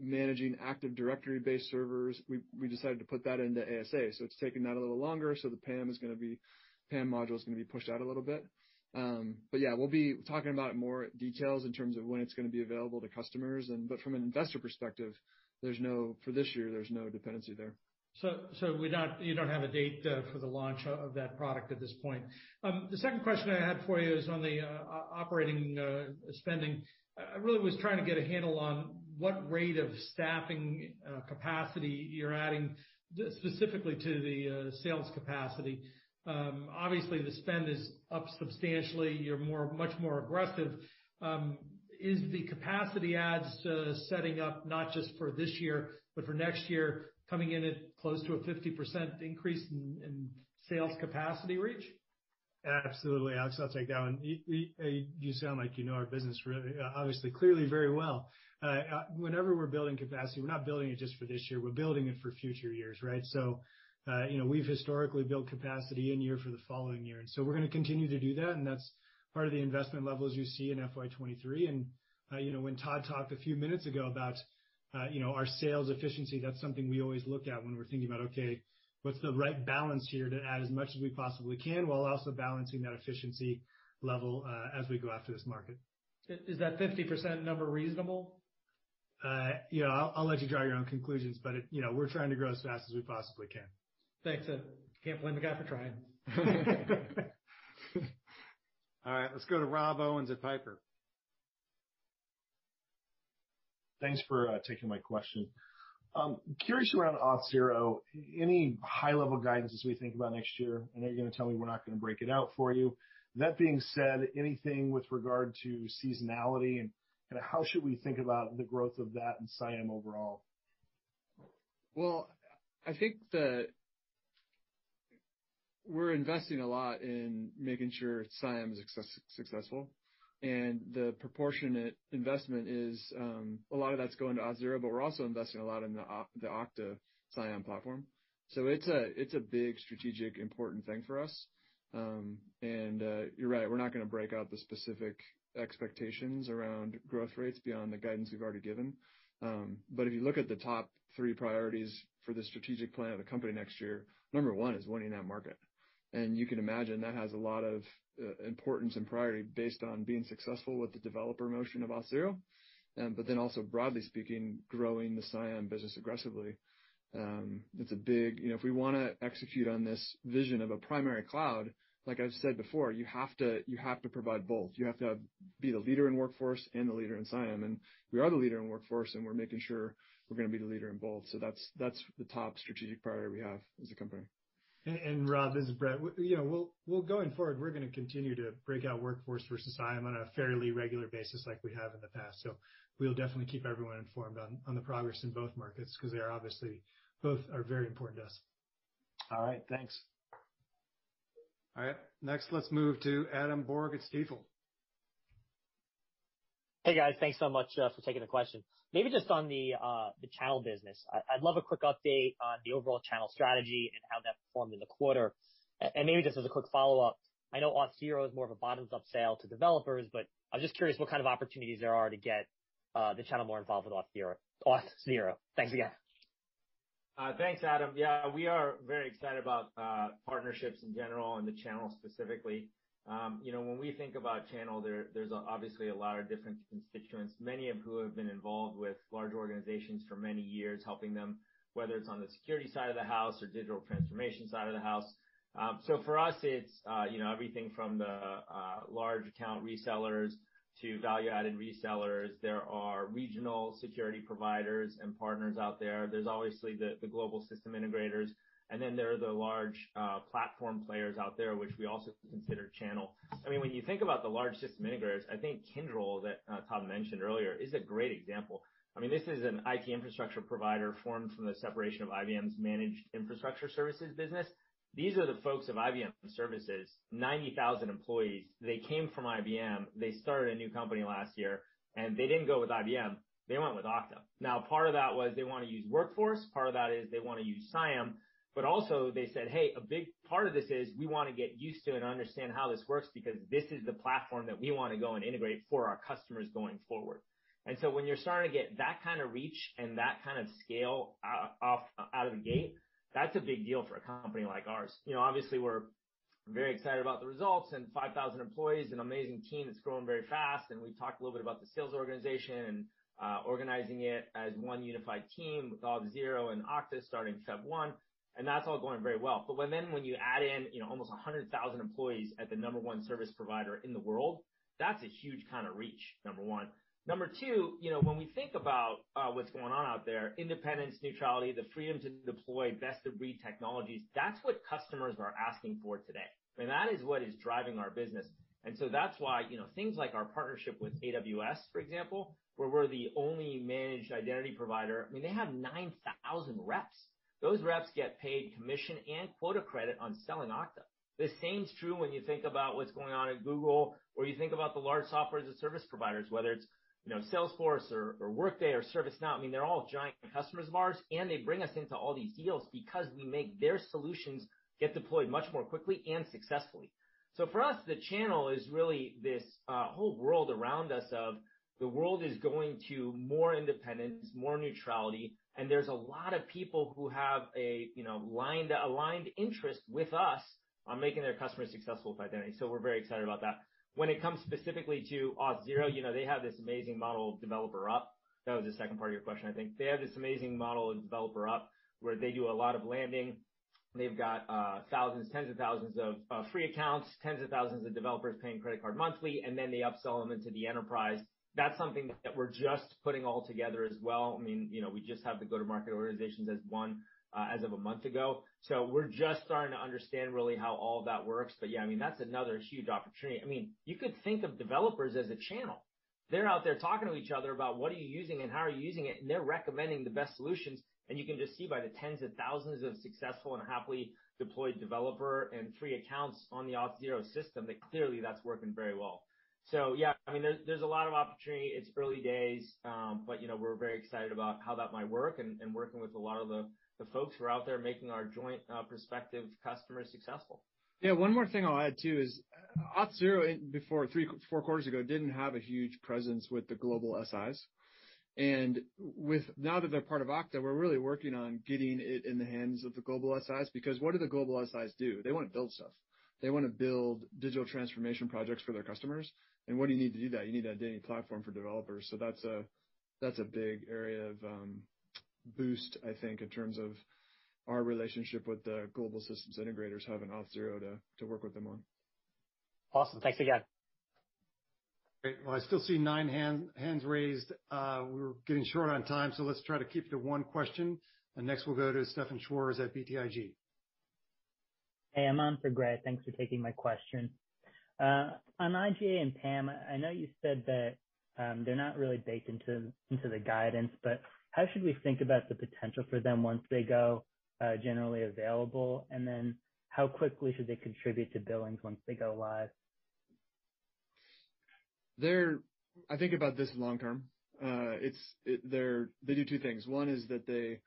B: managing Active Directory-based servers. We decided to put that into ASA. So it's taking that a little longer, so the PAM is gonna be PAM module is going to be pushed out a little bit. Um but yeah, we'll be talking about more details in terms of when it's going to be available to customers. And but from an investor perspective, there's no for this year, there's no dependency there.
K: So you don't have a date uh, for the launch of that product at this point. Um, the second question I had for you is on the uh, operating uh, spending. I really was trying to get a handle on what rate of staffing uh, capacity you're adding, specifically to the uh, sales capacity. Um, obviously, the spend is up substantially. You're more much more aggressive. Um, is the capacity adds uh, setting up not just for this year, but for next year, coming in at close to a 50% increase in sales capacity reach?
C: Absolutely, Alex. I'll take that one. You sound like you know our business obviously, clearly very well. Uh, whenever we're building capacity, we're not building it just for this year, we're building it for future years, right? So uh, you know, we've historically built capacity in year for the following year. And so we're going to continue to do that, and that's part of the investment levels you see in FY 2023. Uh, when Todd talked a few minutes ago about uh, you know, our sales efficiency, that's something we always look at when we're thinking about, okay, what's the right balance here to add as much as we possibly can, while also balancing that efficiency level as we go after this market.
K: Is that 50% number reasonable?
C: Uh, I'll let you draw your own conclusions, but you know, we're trying to grow as fast as we possibly can.
K: Thanks. Can't blame the guy for trying.
A: All right, let's go to Rob Owens at Piper.
L: Thanks for uh, taking my question. Um, curious around Auth0, any high-level guidance as we think about next year? I know you're going to tell me we're not going to break it out for you. That being said, anything with regard to seasonality and how should we think about the growth of that and CIAM overall?
B: Well, I think that we're investing a lot in making sure CIAM is successful, and the proportionate investment is, um, a lot of that's going to Auth0, but we're also investing a lot in the Okta CIAM platform. So it's a big strategic, important thing for us. Um, and uh, you're right, we're not going to break out the specific expectations around growth rates beyond the guidance we've already given. Um but if you look at the top three priorities for the strategic plan of the company next year, number one is winning that market. And you can imagine that has a lot of uh, importance and priority based on being successful with the developer motion of Auth0. Um, also broadly speaking, growing the CIAM business aggressively. Um, it's a big. You know, if we want to execute on this vision of a primary cloud, like I've said before, you have to you have to provide both. You have to be the leader in Workforce and the leader in CIAM. And we are the leader in Workforce, and we're making sure we're going to be the leader in both. So that's that's the top strategic priority we have as a company.
C: And, and Rob, this is Brett. We, you know, we'll we'll going forward, we're going to continue to break out Workforce versus CIAM on a fairly regular basis like we have in the past. So we'll definitely keep everyone informed on on the progress in both markets because they are obviously both are very important to us.
L: All right. Thanks.
A: All right. Next, let's move to Adam Borg at Stifel.
M: Hey, guys. Thanks so much for taking the question. Maybe just on the uh the channel business. I'd love a quick update on the overall channel strategy and how that performed in the quarter. And maybe just as a quick follow-up, I know Auth0 is more of a bottoms-up sale to developers, but I'm just curious what kind of opportunities there are to get the channel more involved with Auth0. Thanks again.
F: Uh, thanks, Adam. Yeah, we are very excited about uh, partnerships in general and the channel specifically. Um, you know, when we think about channel, there's obviously a lot of different constituents, many of who have been involved with large organizations for many years, helping them, whether it's on the security side of the house or digital transformation side of the house. Um so for us, it's uh, you know, everything from the large account resellers to value-added resellers. There are regional security providers and partners out there. There's obviously the global system integrators, and then there are the large uh, platform players out there, which we also consider channel. I mean when you think about the large system integrators, I think Kyndryl, that uh, Todd mentioned earlier, is a great example. I mean this is an IT infrastructure provider formed from the separation of IBM's managed infrastructure services business. These are the folks of IBM Services, 90,000 employees. They came from IBM. They started a new company last year, and they didn't go with IBM. They went with Okta. Now, part of that was they want to use Workforce, part of that is they want to use CIAM, but also they said, "Hey, a big part of this is we want to get used to and understand how this works because this is the platform that we want to go and integrate for our customers going forward." And so when you're starting to get that kind of reach and that kind of scale uh, out of the gate, that's a big deal for a company like ours. You know, obviously, we're very excited about the results and 5,000 employees, an amazing team that's growing very fast, and we talked a little bit about the sales organization and uh, organizing it as one unified team with Auth0 and Okta starting February 1, and that's all going very well. But when you add in you know, almost 100,000 employees at the number one service provider in the world, that's a huge kind of reach, number one. Number two, you know, when we think about uh, what's going on out there, independence, neutrality, the freedom to deploy best-of-breed technologies, that's what customers are asking for today. And that is what is driving our business. And so that's why you know, things like our partnership with AWS, for example, where we're the only managed identity provider, I mean, they have 9,000 reps. Those reps get paid commission and quota credit on selling Okta. The same is true when you think about what's going on at Google, or you think about the large software as a service providers, whether it's Salesforce or Workday or ServiceNow. I mean, they're all giant customers of ours, and they bring us into all these deals because we make their solutions get deployed much more quickly and successfully. So for us, the channel is really this uh, whole world around us of the world is going to more independence, more neutrality, and there's a lot of people who have a, you know, aligned interest with us on making their customers successful with identity. So we're very excited about that. When it comes specifically to Auth0, they have this amazing model of developer up. That was the second part of your question, I think. They have this amazing model of developer up, where they do a lot of landing. They've got uh, thousands, tens of thousands of uh, free accounts, tens of thousands of developers paying credit card monthly, and then they upsell them into the enterprise. That's something that we're just putting all together as well. I mean, you know, we just have the go-to-market organizations as one Uh, as of a month ago. So we're just starting to understand really how all that works. But yeah, I mean that's another huge opportunity. I mean, you could think of developers as a channel. They're out there talking to each other about what are you using and how are you using it, and they're recommending the best solutions. And you can just see by the tens of thousands of successful and happily deployed developer and free accounts on the Auth0 system, that clearly that's working very well. So yeah, I mean there's there's a lot of opportunity. It's early days. Um, but you know, we're very excited about how that might work and working with a lot of the folks who are out there making our joint uh, prospective customers successful.
B: Yeah, one more thing I'll add, too, is Auth0 before, three, four quarters ago, didn't have a huge presence with the global SIs. And with now that they're part of Okta, we're really working on getting it in the hands of the global SIs, because what do the global SIs do? They want to build stuff. They want to build digital transformation projects for their customers. And what do you need to do that? You need an identity platform for developers. So that's a big area of um, boost, I think, in terms of our relationship with the global systems integrators, having Auth0 to work with them on.
M: Awesome. Thanks again.
A: Great. Well, I still see nine hands raised. Uh, we're getting short on time, so let's try to keep it to one question. And next, we'll go to Stefan Schwarz at BTIG.
N: Hey, I'm on for Gray. Thanks for taking my question. Uh, on IGA and PAM, I know you said that um, they're not really baked into the guidance, but how should we think about the potential for them once they go uh, generally available? And then how quickly should they contribute to billings once they go live?
B: I think about this long term. Uh, they do two things. One is that they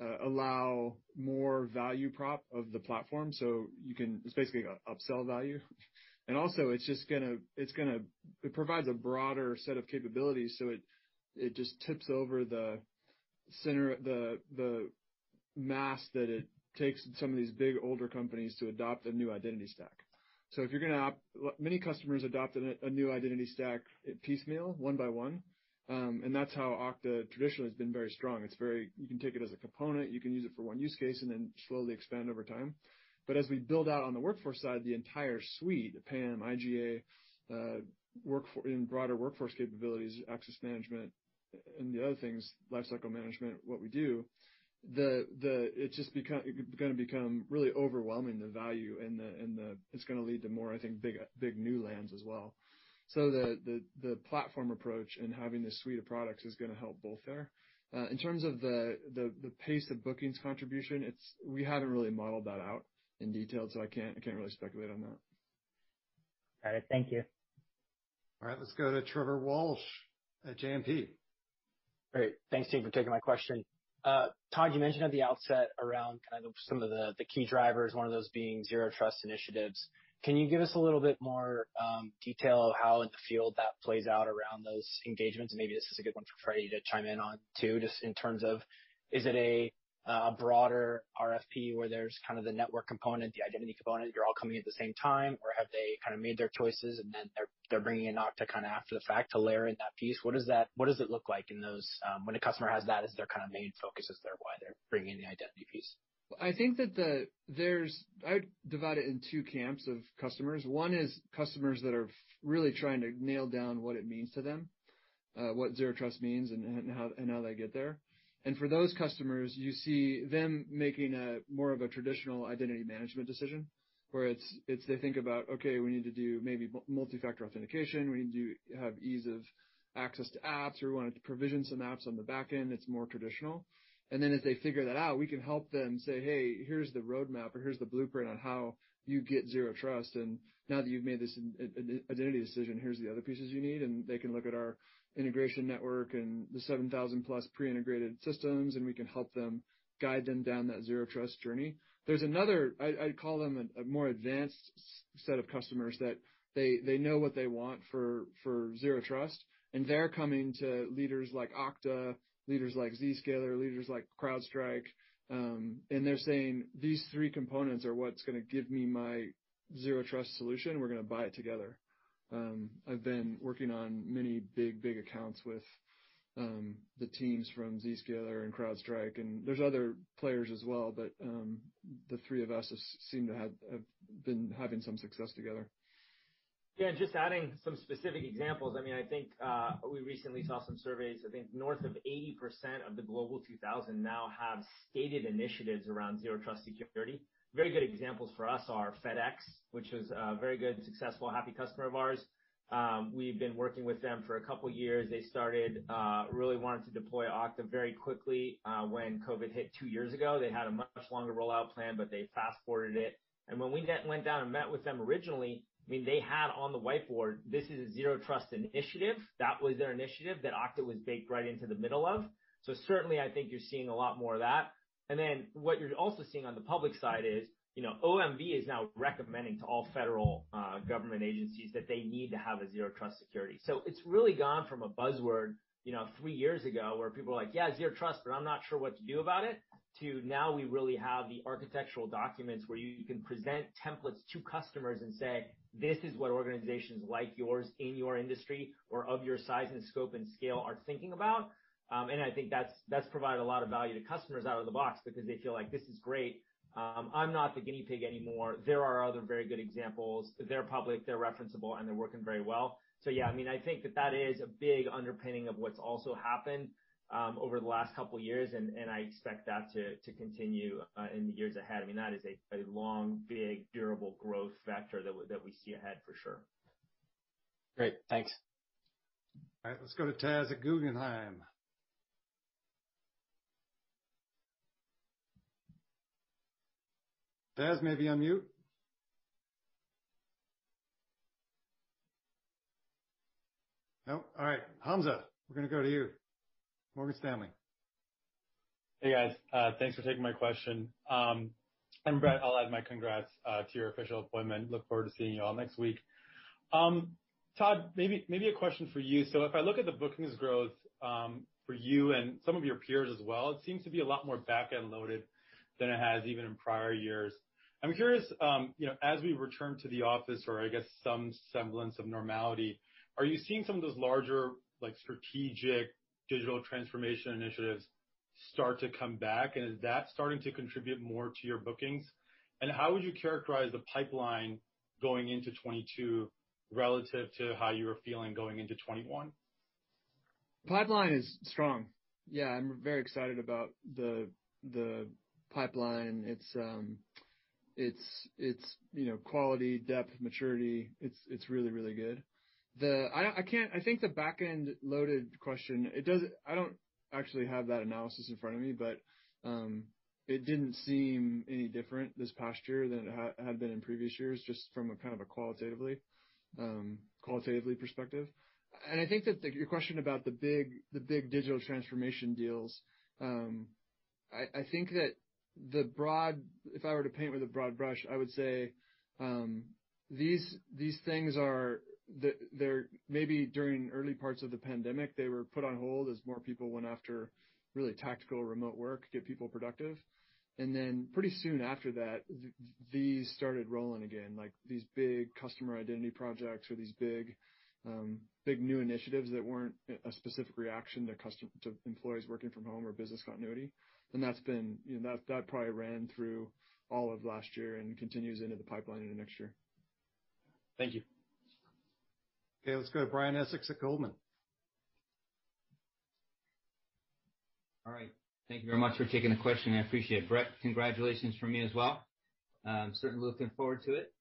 B: uh, allow more value prop of the platform, so you can it's basically upsell value. And also, it provides a broader set of capabilities, so it just tips over the mass that it takes some of these big, older companies to adopt a new identity stack. So if you're gonna many customers adopt a new identity stack piecemeal, one by one. Um, and that's how Okta traditionally has been very strong. It's very. You can take it as a component, you can use it for one use case, and then slowly expand over time. But as we build out on the workforce side, the entire suite, the PAM, IGA, and uh, broader workforce capabilities, access management, and the other things, lifecycle management, what we do, it's just going to become really overwhelming, the value, and it's going to lead to more, I think, big new lands as well. So the the platform approach and having this suite of products is going to help both there. Uh, in terms of the pace of bookings contribution, we haven't really modeled that out in detail, so I can't really speculate on that.
N: Got it. Thank you.
A: All right, let's go to Trevor Walsh at JMP.
O: Great. Thanks, team, for taking my question. Uh, Todd, you mentioned at the outset around kind of some of the the key drivers, one of those being Zero Trust initiatives. Can you give us a little bit more um, detail of how in the field that plays out around those engagements? And maybe this is a good one for Freddy to chime in on, too, just in terms of, is it a broader RFP where there's kind of the network component, the identity component, you're all coming at the same time? Or have they kind of made their choices and then they're bringing in Okta kind of after the fact to layer in that piece? What is that what does it look like in those, um, when a customer has that as their kind of main focus as to why they're bringing the identity piece?
B: I think that the there's I would divide it in two camps of customers. One is customers that are really trying to nail down what it means to them, uh, what Zero Trust means, and how and how they get there. And for those customers, you see them making a more of a traditional identity management decision, where it's it's they think about, okay, we need to do maybe multi-factor authentication. We need to have ease of access to apps, or we want to provision some apps on the back end. It's more traditional. And then as they figure that out, we can help them say, "Hey, here's the roadmap," or, "Here's the blueprint on how you get Zero Trust. And now that you've made this identity decision, here's the other pieces you need." And they can look at our integration network and the 7,000+ pre-integrated systems, and we can help them guide them down that Zero Trust journey. There's another, I'd call them a more advanced set of customers that they know what they want for Zero Trust, and they're coming to leaders like Okta, leaders like Zscaler, leaders like CrowdStrike, um, and they're saying, "These three components are what's going to give me my Zero Trust solution. We're going to buy it together." Um, I've been working on many big big accounts with um, the teams from Zscaler and CrowdStrike, and there's other players as well, but um, the three of us seem to have been having some success together.
F: Yeah, just adding some specific examples. I mean, I think uh, we recently saw some surveys. I think north of 80% of the Global 2000 now have stated initiatives around Zero Trust security. Very good examples for us are FedEx, which is a very good, successful, happy customer of ours. Um, we've been working with them for a couple of years. They started uh really wanted to deploy Okta very quickly uh, when COVID hit two years ago. They had a much longer rollout plan, but they fast-forwarded it. And when we went down and met with them originally, they had on the whiteboard, this is a Zero Trust initiative. That was their initiative that Okta was baked right into the middle of. So certainly, I think you're seeing a lot more of that. And then what you're also seeing on the public side is, you know, OMB is now recommending to all federal uh, government agencies that they need to have a Zero Trust security. So it's really gone from a buzzword you know, three years ago where people were like, "Yeah, Zero Trust, but I'm not sure what to do about it," to now we really have the architectural documents where you can present templates to customers and say, "This is what organizations like yours in your industry or of your size and scope and scale are thinking about." Um and I think that's provided a lot of value to customers out of the box because they feel like, "This is great. I'm not the guinea pig anymore. There are other very good examples. They're public, they're referenceable, and they're working very well." So yeah, I mean I think that that is a big underpinning of what's also happened Um, over the last couple of years, and I expect that to continue uh, in the years ahead. I mean, that is a long, big, durable growth vector that we see ahead for sure.
O: Great. Thanks.
A: All right. Let's go to Taz at Guggenheim. Taz, maybe unmute. No? All right. Hamza, we're going to go to you. Morgan Stanley.
P: Hey, guys. Uh, thanks for taking my question. Um, and Brett, I'll add my congrats uh, to your official appointment. Look forward to seeing you all next week. Um, Todd, maybe maybe a question for you. So if I look at the bookings growth um, for you and some of your peers as well, it seems to be a lot more back-end loaded than it has even in prior years. I'm curious, um, you know, as we return to the office or I guess some semblance of normality, are you seeing some of those larger like strategic digital transformation initiatives start to come back? And is that starting to contribute more to your bookings? And how would you characterize the pipeline going into 2022 relative to how you were feeling going into 2021?
B: Pipeline is strong. Yeah, I'm very excited about the the pipeline. Its um it's it's you know quality, depth, maturity, it's it's really, really good. I I can't I think the back-end loaded question, it does I don't actually have that analysis in front of me, but um, it didn't seem any different this past year than it had been in previous years, just from a kind of a qualitatively um, qualitatively perspective. And I think that your question about the big the big digital transformation deals, um, I think that the broad if I were to paint with a broad brush, I would say these these things are maybe during early parts of the pandemic, they were put on hold as more people went after really tactical remote work, get people productive. And then pretty soon after that, these started rolling again, like these big customer identity projects or these big um, new initiatives that weren't a specific reaction to employees working from home or business continuity. And that's been, you know, that probably ran through all of last year and continues into the pipeline into next year.
P: Thank you.
A: Okay, let's go to Brian Essex at Goldman.
Q: All right. Thank you very much for taking the question. I appreciate it. Brett, congratulations from me as well. I'm certainly looking forward to it.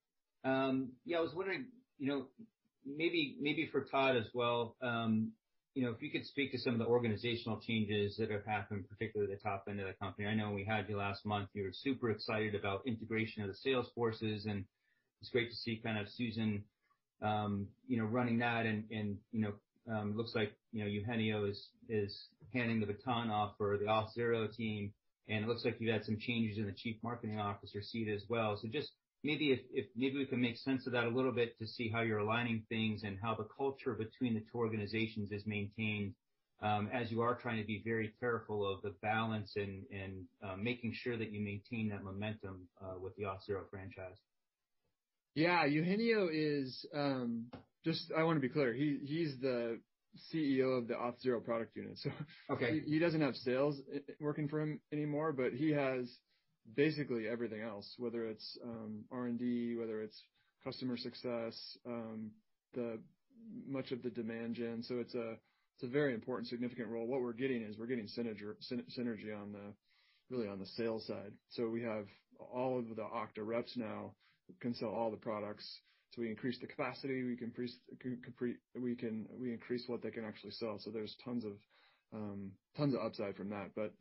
Q: Yeah, I was wondering, you know, maybe for Todd as well, Um, you know, if you could speak to some of the organizational changes that have happened, particularly at the top end of the company. I know we had you last month, you were super excited about integration of the sales forces, and it's great to see kind of Susan Um, running that and you know, um looks like you know Eugenio is handing the baton off for the Auth0 team, and it looks like you had some changes in the chief marketing officer seat as well. So just maybe if maybe we can make sense of that a little bit to see how you're aligning things and how the culture between the two organizations is maintained, um, as you are trying to be very careful of the balance and and uh, making sure that you maintain that momentum uh, with the Auth0 franchise.
B: Yeah. Eugenio is, um, just. I want to be clear, He he's the CEO of the Auth0 product unit.
Q: Okay.
B: He doesn't have sales working for him anymore, but he has basically everything else, whether it's um, R&D, whether it's customer success, um, the much of the demand gen. So it's a it's a very important, significant role. What we're getting is we're getting synergy synergy on the really on the sales side. So we have all of the Okta reps now can sell all the products. So we increase the capacity, we can increase what they can actually sell. So there's tons of um tons of upside from that. But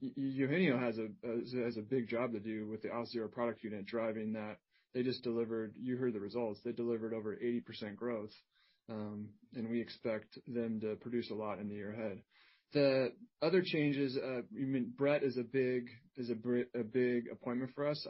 B: Eugenio has a big job to do with the Auth0 product unit driving that. They just delivered. You heard the results. They delivered over 80% growth, um, and we expect them to produce a lot in the year ahead. The other changes, uh, you mean Brett is a big appointment for us.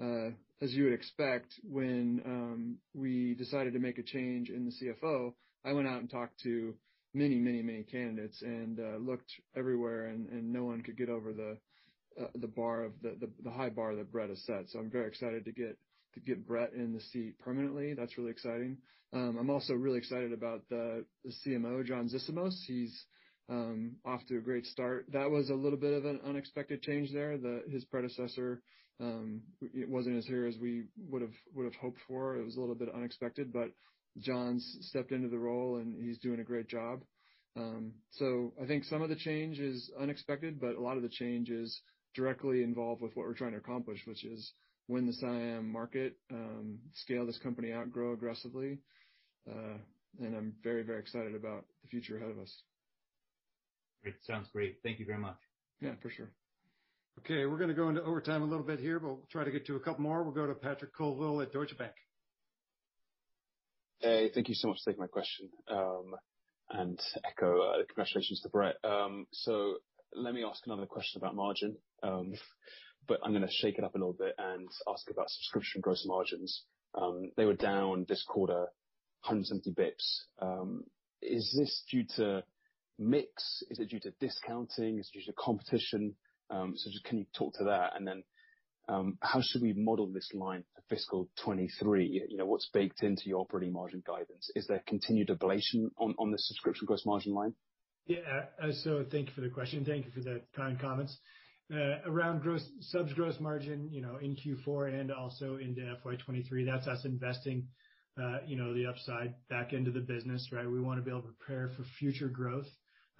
B: Uh, As you would expect, when um, we decided to make a change in the CFO, I went out and talked to many many, many candidates and uh, looked everywhere, and no one could get over uh, the high bar that Brett has set. So I'm very excited to get Brett in the seat permanently. That's really exciting. Um, I'm also really excited about the CMO, John Zissimos. He's um, off to a great start. That was a little bit of an unexpected change there. His predecessor wasn't as here as we would've would have hoped for. It was a little bit unexpected, but John's stepped into the role, and he's doing a great job. Um so I think some of the change is unexpected, but a lot of the change is directly involved with what we're trying to accomplish, which is win the CIAM market, scale this company out, grow aggressively. Uh and I'm very, very excited about the future ahead of us.
Q: Great. Sounds great. Thank you very much.
B: Yeah, for sure.
A: Okay, we're going to go into overtime a little bit here, but we'll try to get to a couple more. We'll go to Patrick Colville at Deutsche Bank.
R: Hey, thank you so much for taking my question. Um and echo uh congratulations to Brett. Um so let me ask another question about margin. Um but I'm going to shake it up a little bit and ask about subscription gross margins. Um they were down this quarter 170 basis points. Is this due to mix? Is it due to discounting? Is it due to competition? Um, just can you talk to that? And then um how should we model this line for fiscal 2023? What's baked into your operating margin guidance? Is there continued ablation on the subscription gross margin line?
C: Yeah. Uh, so, thank you for the question. Thank you for the kind comments. Uh, around gross subs gross margin, you know, in Q4 and also into FY 2023, that's us investing uh, you know, the upside back into the business, right? We want to be able to prepare for future growth.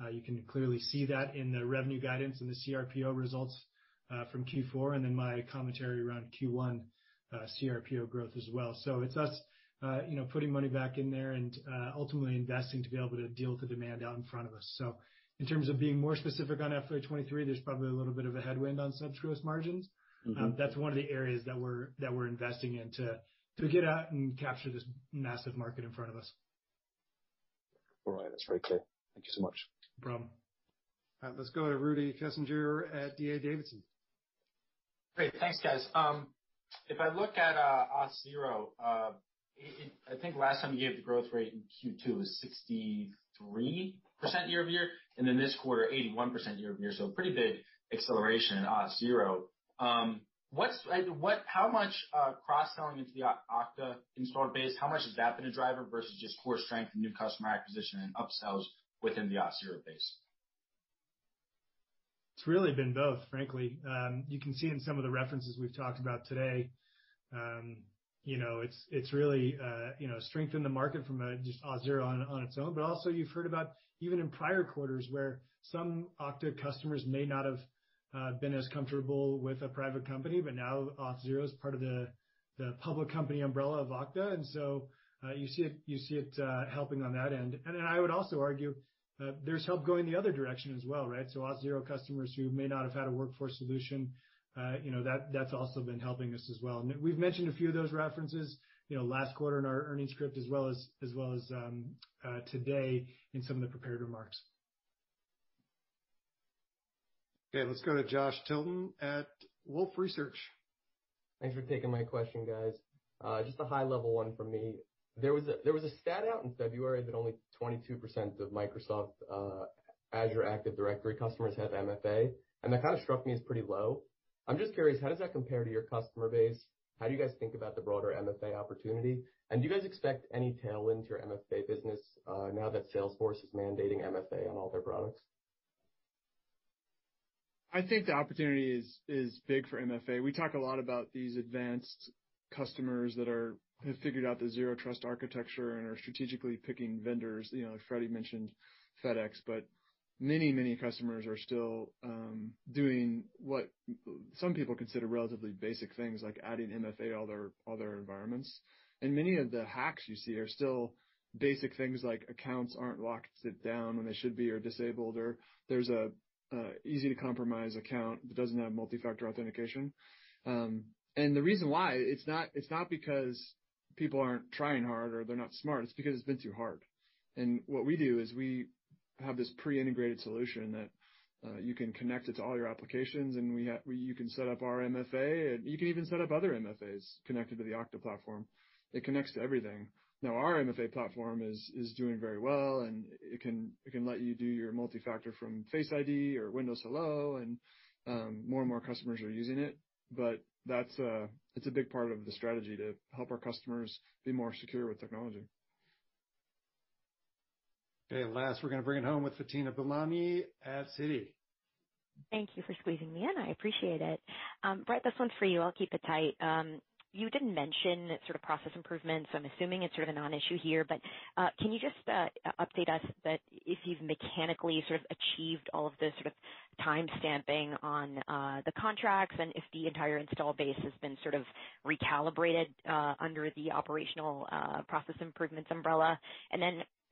C: Uh, you can clearly see that in the revenue guidance and the CRPO results uh, from Q4, and then my commentary around Q1 uh, CRPO growth as well. So it's us uh you know putting money back in there and ultimately investing to be able to deal with the demand out in front of us. So in terms of being more specific on FY 2023, there's probably a little bit of a headwind on subs gross margins. Mm-hmm. Um, that's one of the areas that we're that we're investing in to get out and capture this massive market in front of us.
R: All right. That's very clear. Thank you so much.
C: Problem.
A: All right, let's go to Rudy Kessinger at D.A. Davidson.
S: Great. Thanks, guys. Um, if I look at uh, Auth0, uh, I think last time you gave the growth rate in Q2 was 63% year-over-year, and then this quarter, 81% year-over-year. So pretty big acceleration in Auth0. Um, uh, how much cross-selling into the Okta installed base, how much has that been a driver versus just core strength and new customer acquisition and upsells within the Auth0 base?
C: It's really been both, frankly. You can see in some of the references we've talked about today, Um, you know, it's really strengthened the market from just Auth0 on its own. But also you've heard about even in prior quarters where some Okta customers may not have been as comfortable with a private company, but now Auth0 is part of the public company umbrella of Okta. And so uh you see it helping on that end. And I would also argue there's help going the other direction as well, right? Auth0 customers who may not have had a workforce solution, uh, you know, that's also been helping us as well. And we've mentioned a few of those references you know, last quarter in our earnings script as well as as well as um uh today in some of the prepared remarks.
A: Okay, let's go to Josh Tilton at Wolfe Research.
T: Thanks for taking my question, guys. Just a high-level one from me. There was a there was a stat out in February that only 22% of Microsoft uh, Azure Active Directory customers have MFA, and that kind of struck me as pretty low. I'm just curious, how does that compare to your customer base? how do you guys think about the broader MFA opportunity? And do you guys expect any tailwind to your MFA business uh, now that Salesforce is mandating MFA on all their products?
B: I think the opportunity is is big for MFA. We talk a lot about these advanced customers that have figured out the Zero Trust architecture and are strategically picking vendors. You know, Freddy mentioned FedEx, but many many customers are still doing what some people consider relatively basic things like adding MFA to all their environments. And many of the hacks you see are still basic things like accounts aren't locked down when they should be or disabled, or there's an easy to compromise account that doesn't have multi-factor authentication. Um and the reason why, it's not it's not because people aren't trying hard or they're not smart, it's because it's been too hard. And what we do is we have this pre-integrated solution that uh, you can connect it to all your applications, and you can set up our MFA, and you can even set up other MFAs connected to the Okta platform. It connects to everything. Now, our MFA platform is is doing very well, and it can it can let you do your multi-factor from Face ID or Windows Hello, and um, more and more customers are using it. That's uh, a big part of the strategy to help our customers be more secure with technology.
A: Okay. Last, we're gonna bring it home with Fatima Boolani at Citi.
U: Thank you for squeezing me in. I appreciate it. Um, Brett, this one's for you. I'll keep it tight. Um, You didn't mention sort of process improvements, so I'm assuming it's sort of a non-issue here. But uh, can you just uh, update us that if you've mechanically sort of achieved all of the sort of timestamping on uh, the contracts and if the entire install base has been sort of recalibrated under the operational process improvements umbrella?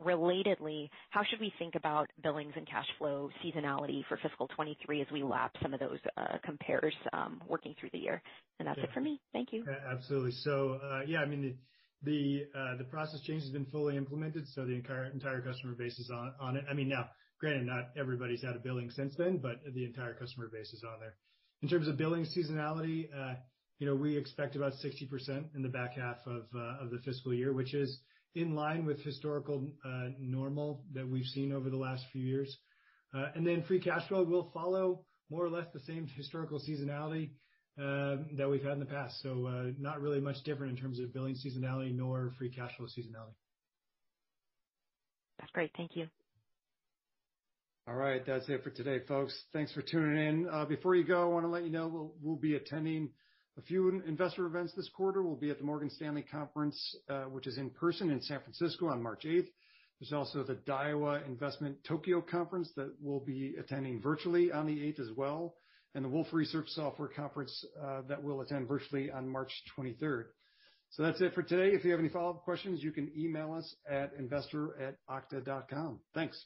U: Relatedly, how should we think about billings and cash flow seasonality for fiscal 2023 as we lap some of those uh, compares um, working through the year? And that's it for me. Thank you.
C: Absolutely. So uh yeah, I mean, uh, the process change has been fully implemented, so the entire customer base is on it. I mean, now, granted, not everybody's had a billing since then, but the entire customer base is on there. In terms of billing seasonality, uh, you know, we expect about 60% in the back half of of the fiscal year, which is in line with historical normal that we've seen over the last few years. Uh and then free cash flow will follow more or less the same historical seasonality that we've had in the past. So uh not really much different in terms of billing seasonality nor free cash flow seasonality.
U: That's great. Thank you.
A: All right. That's it for today, folks. Thanks for tuning in. Before you go, I wanna let you know we'll be attending a few investor events this quarter. We'll be at the Morgan Stanley conference, uh, which is in person in San Francisco on March 8th. There's also the Daiwa Investment Tokyo conference that we'll be attending virtually on the 8th as well, and the Wolfe Research Software Conference uh, that we'll attend virtually on March 23rd. That's it for today. If you have any follow-up questions, you can email us at investor@okta.com. Thanks.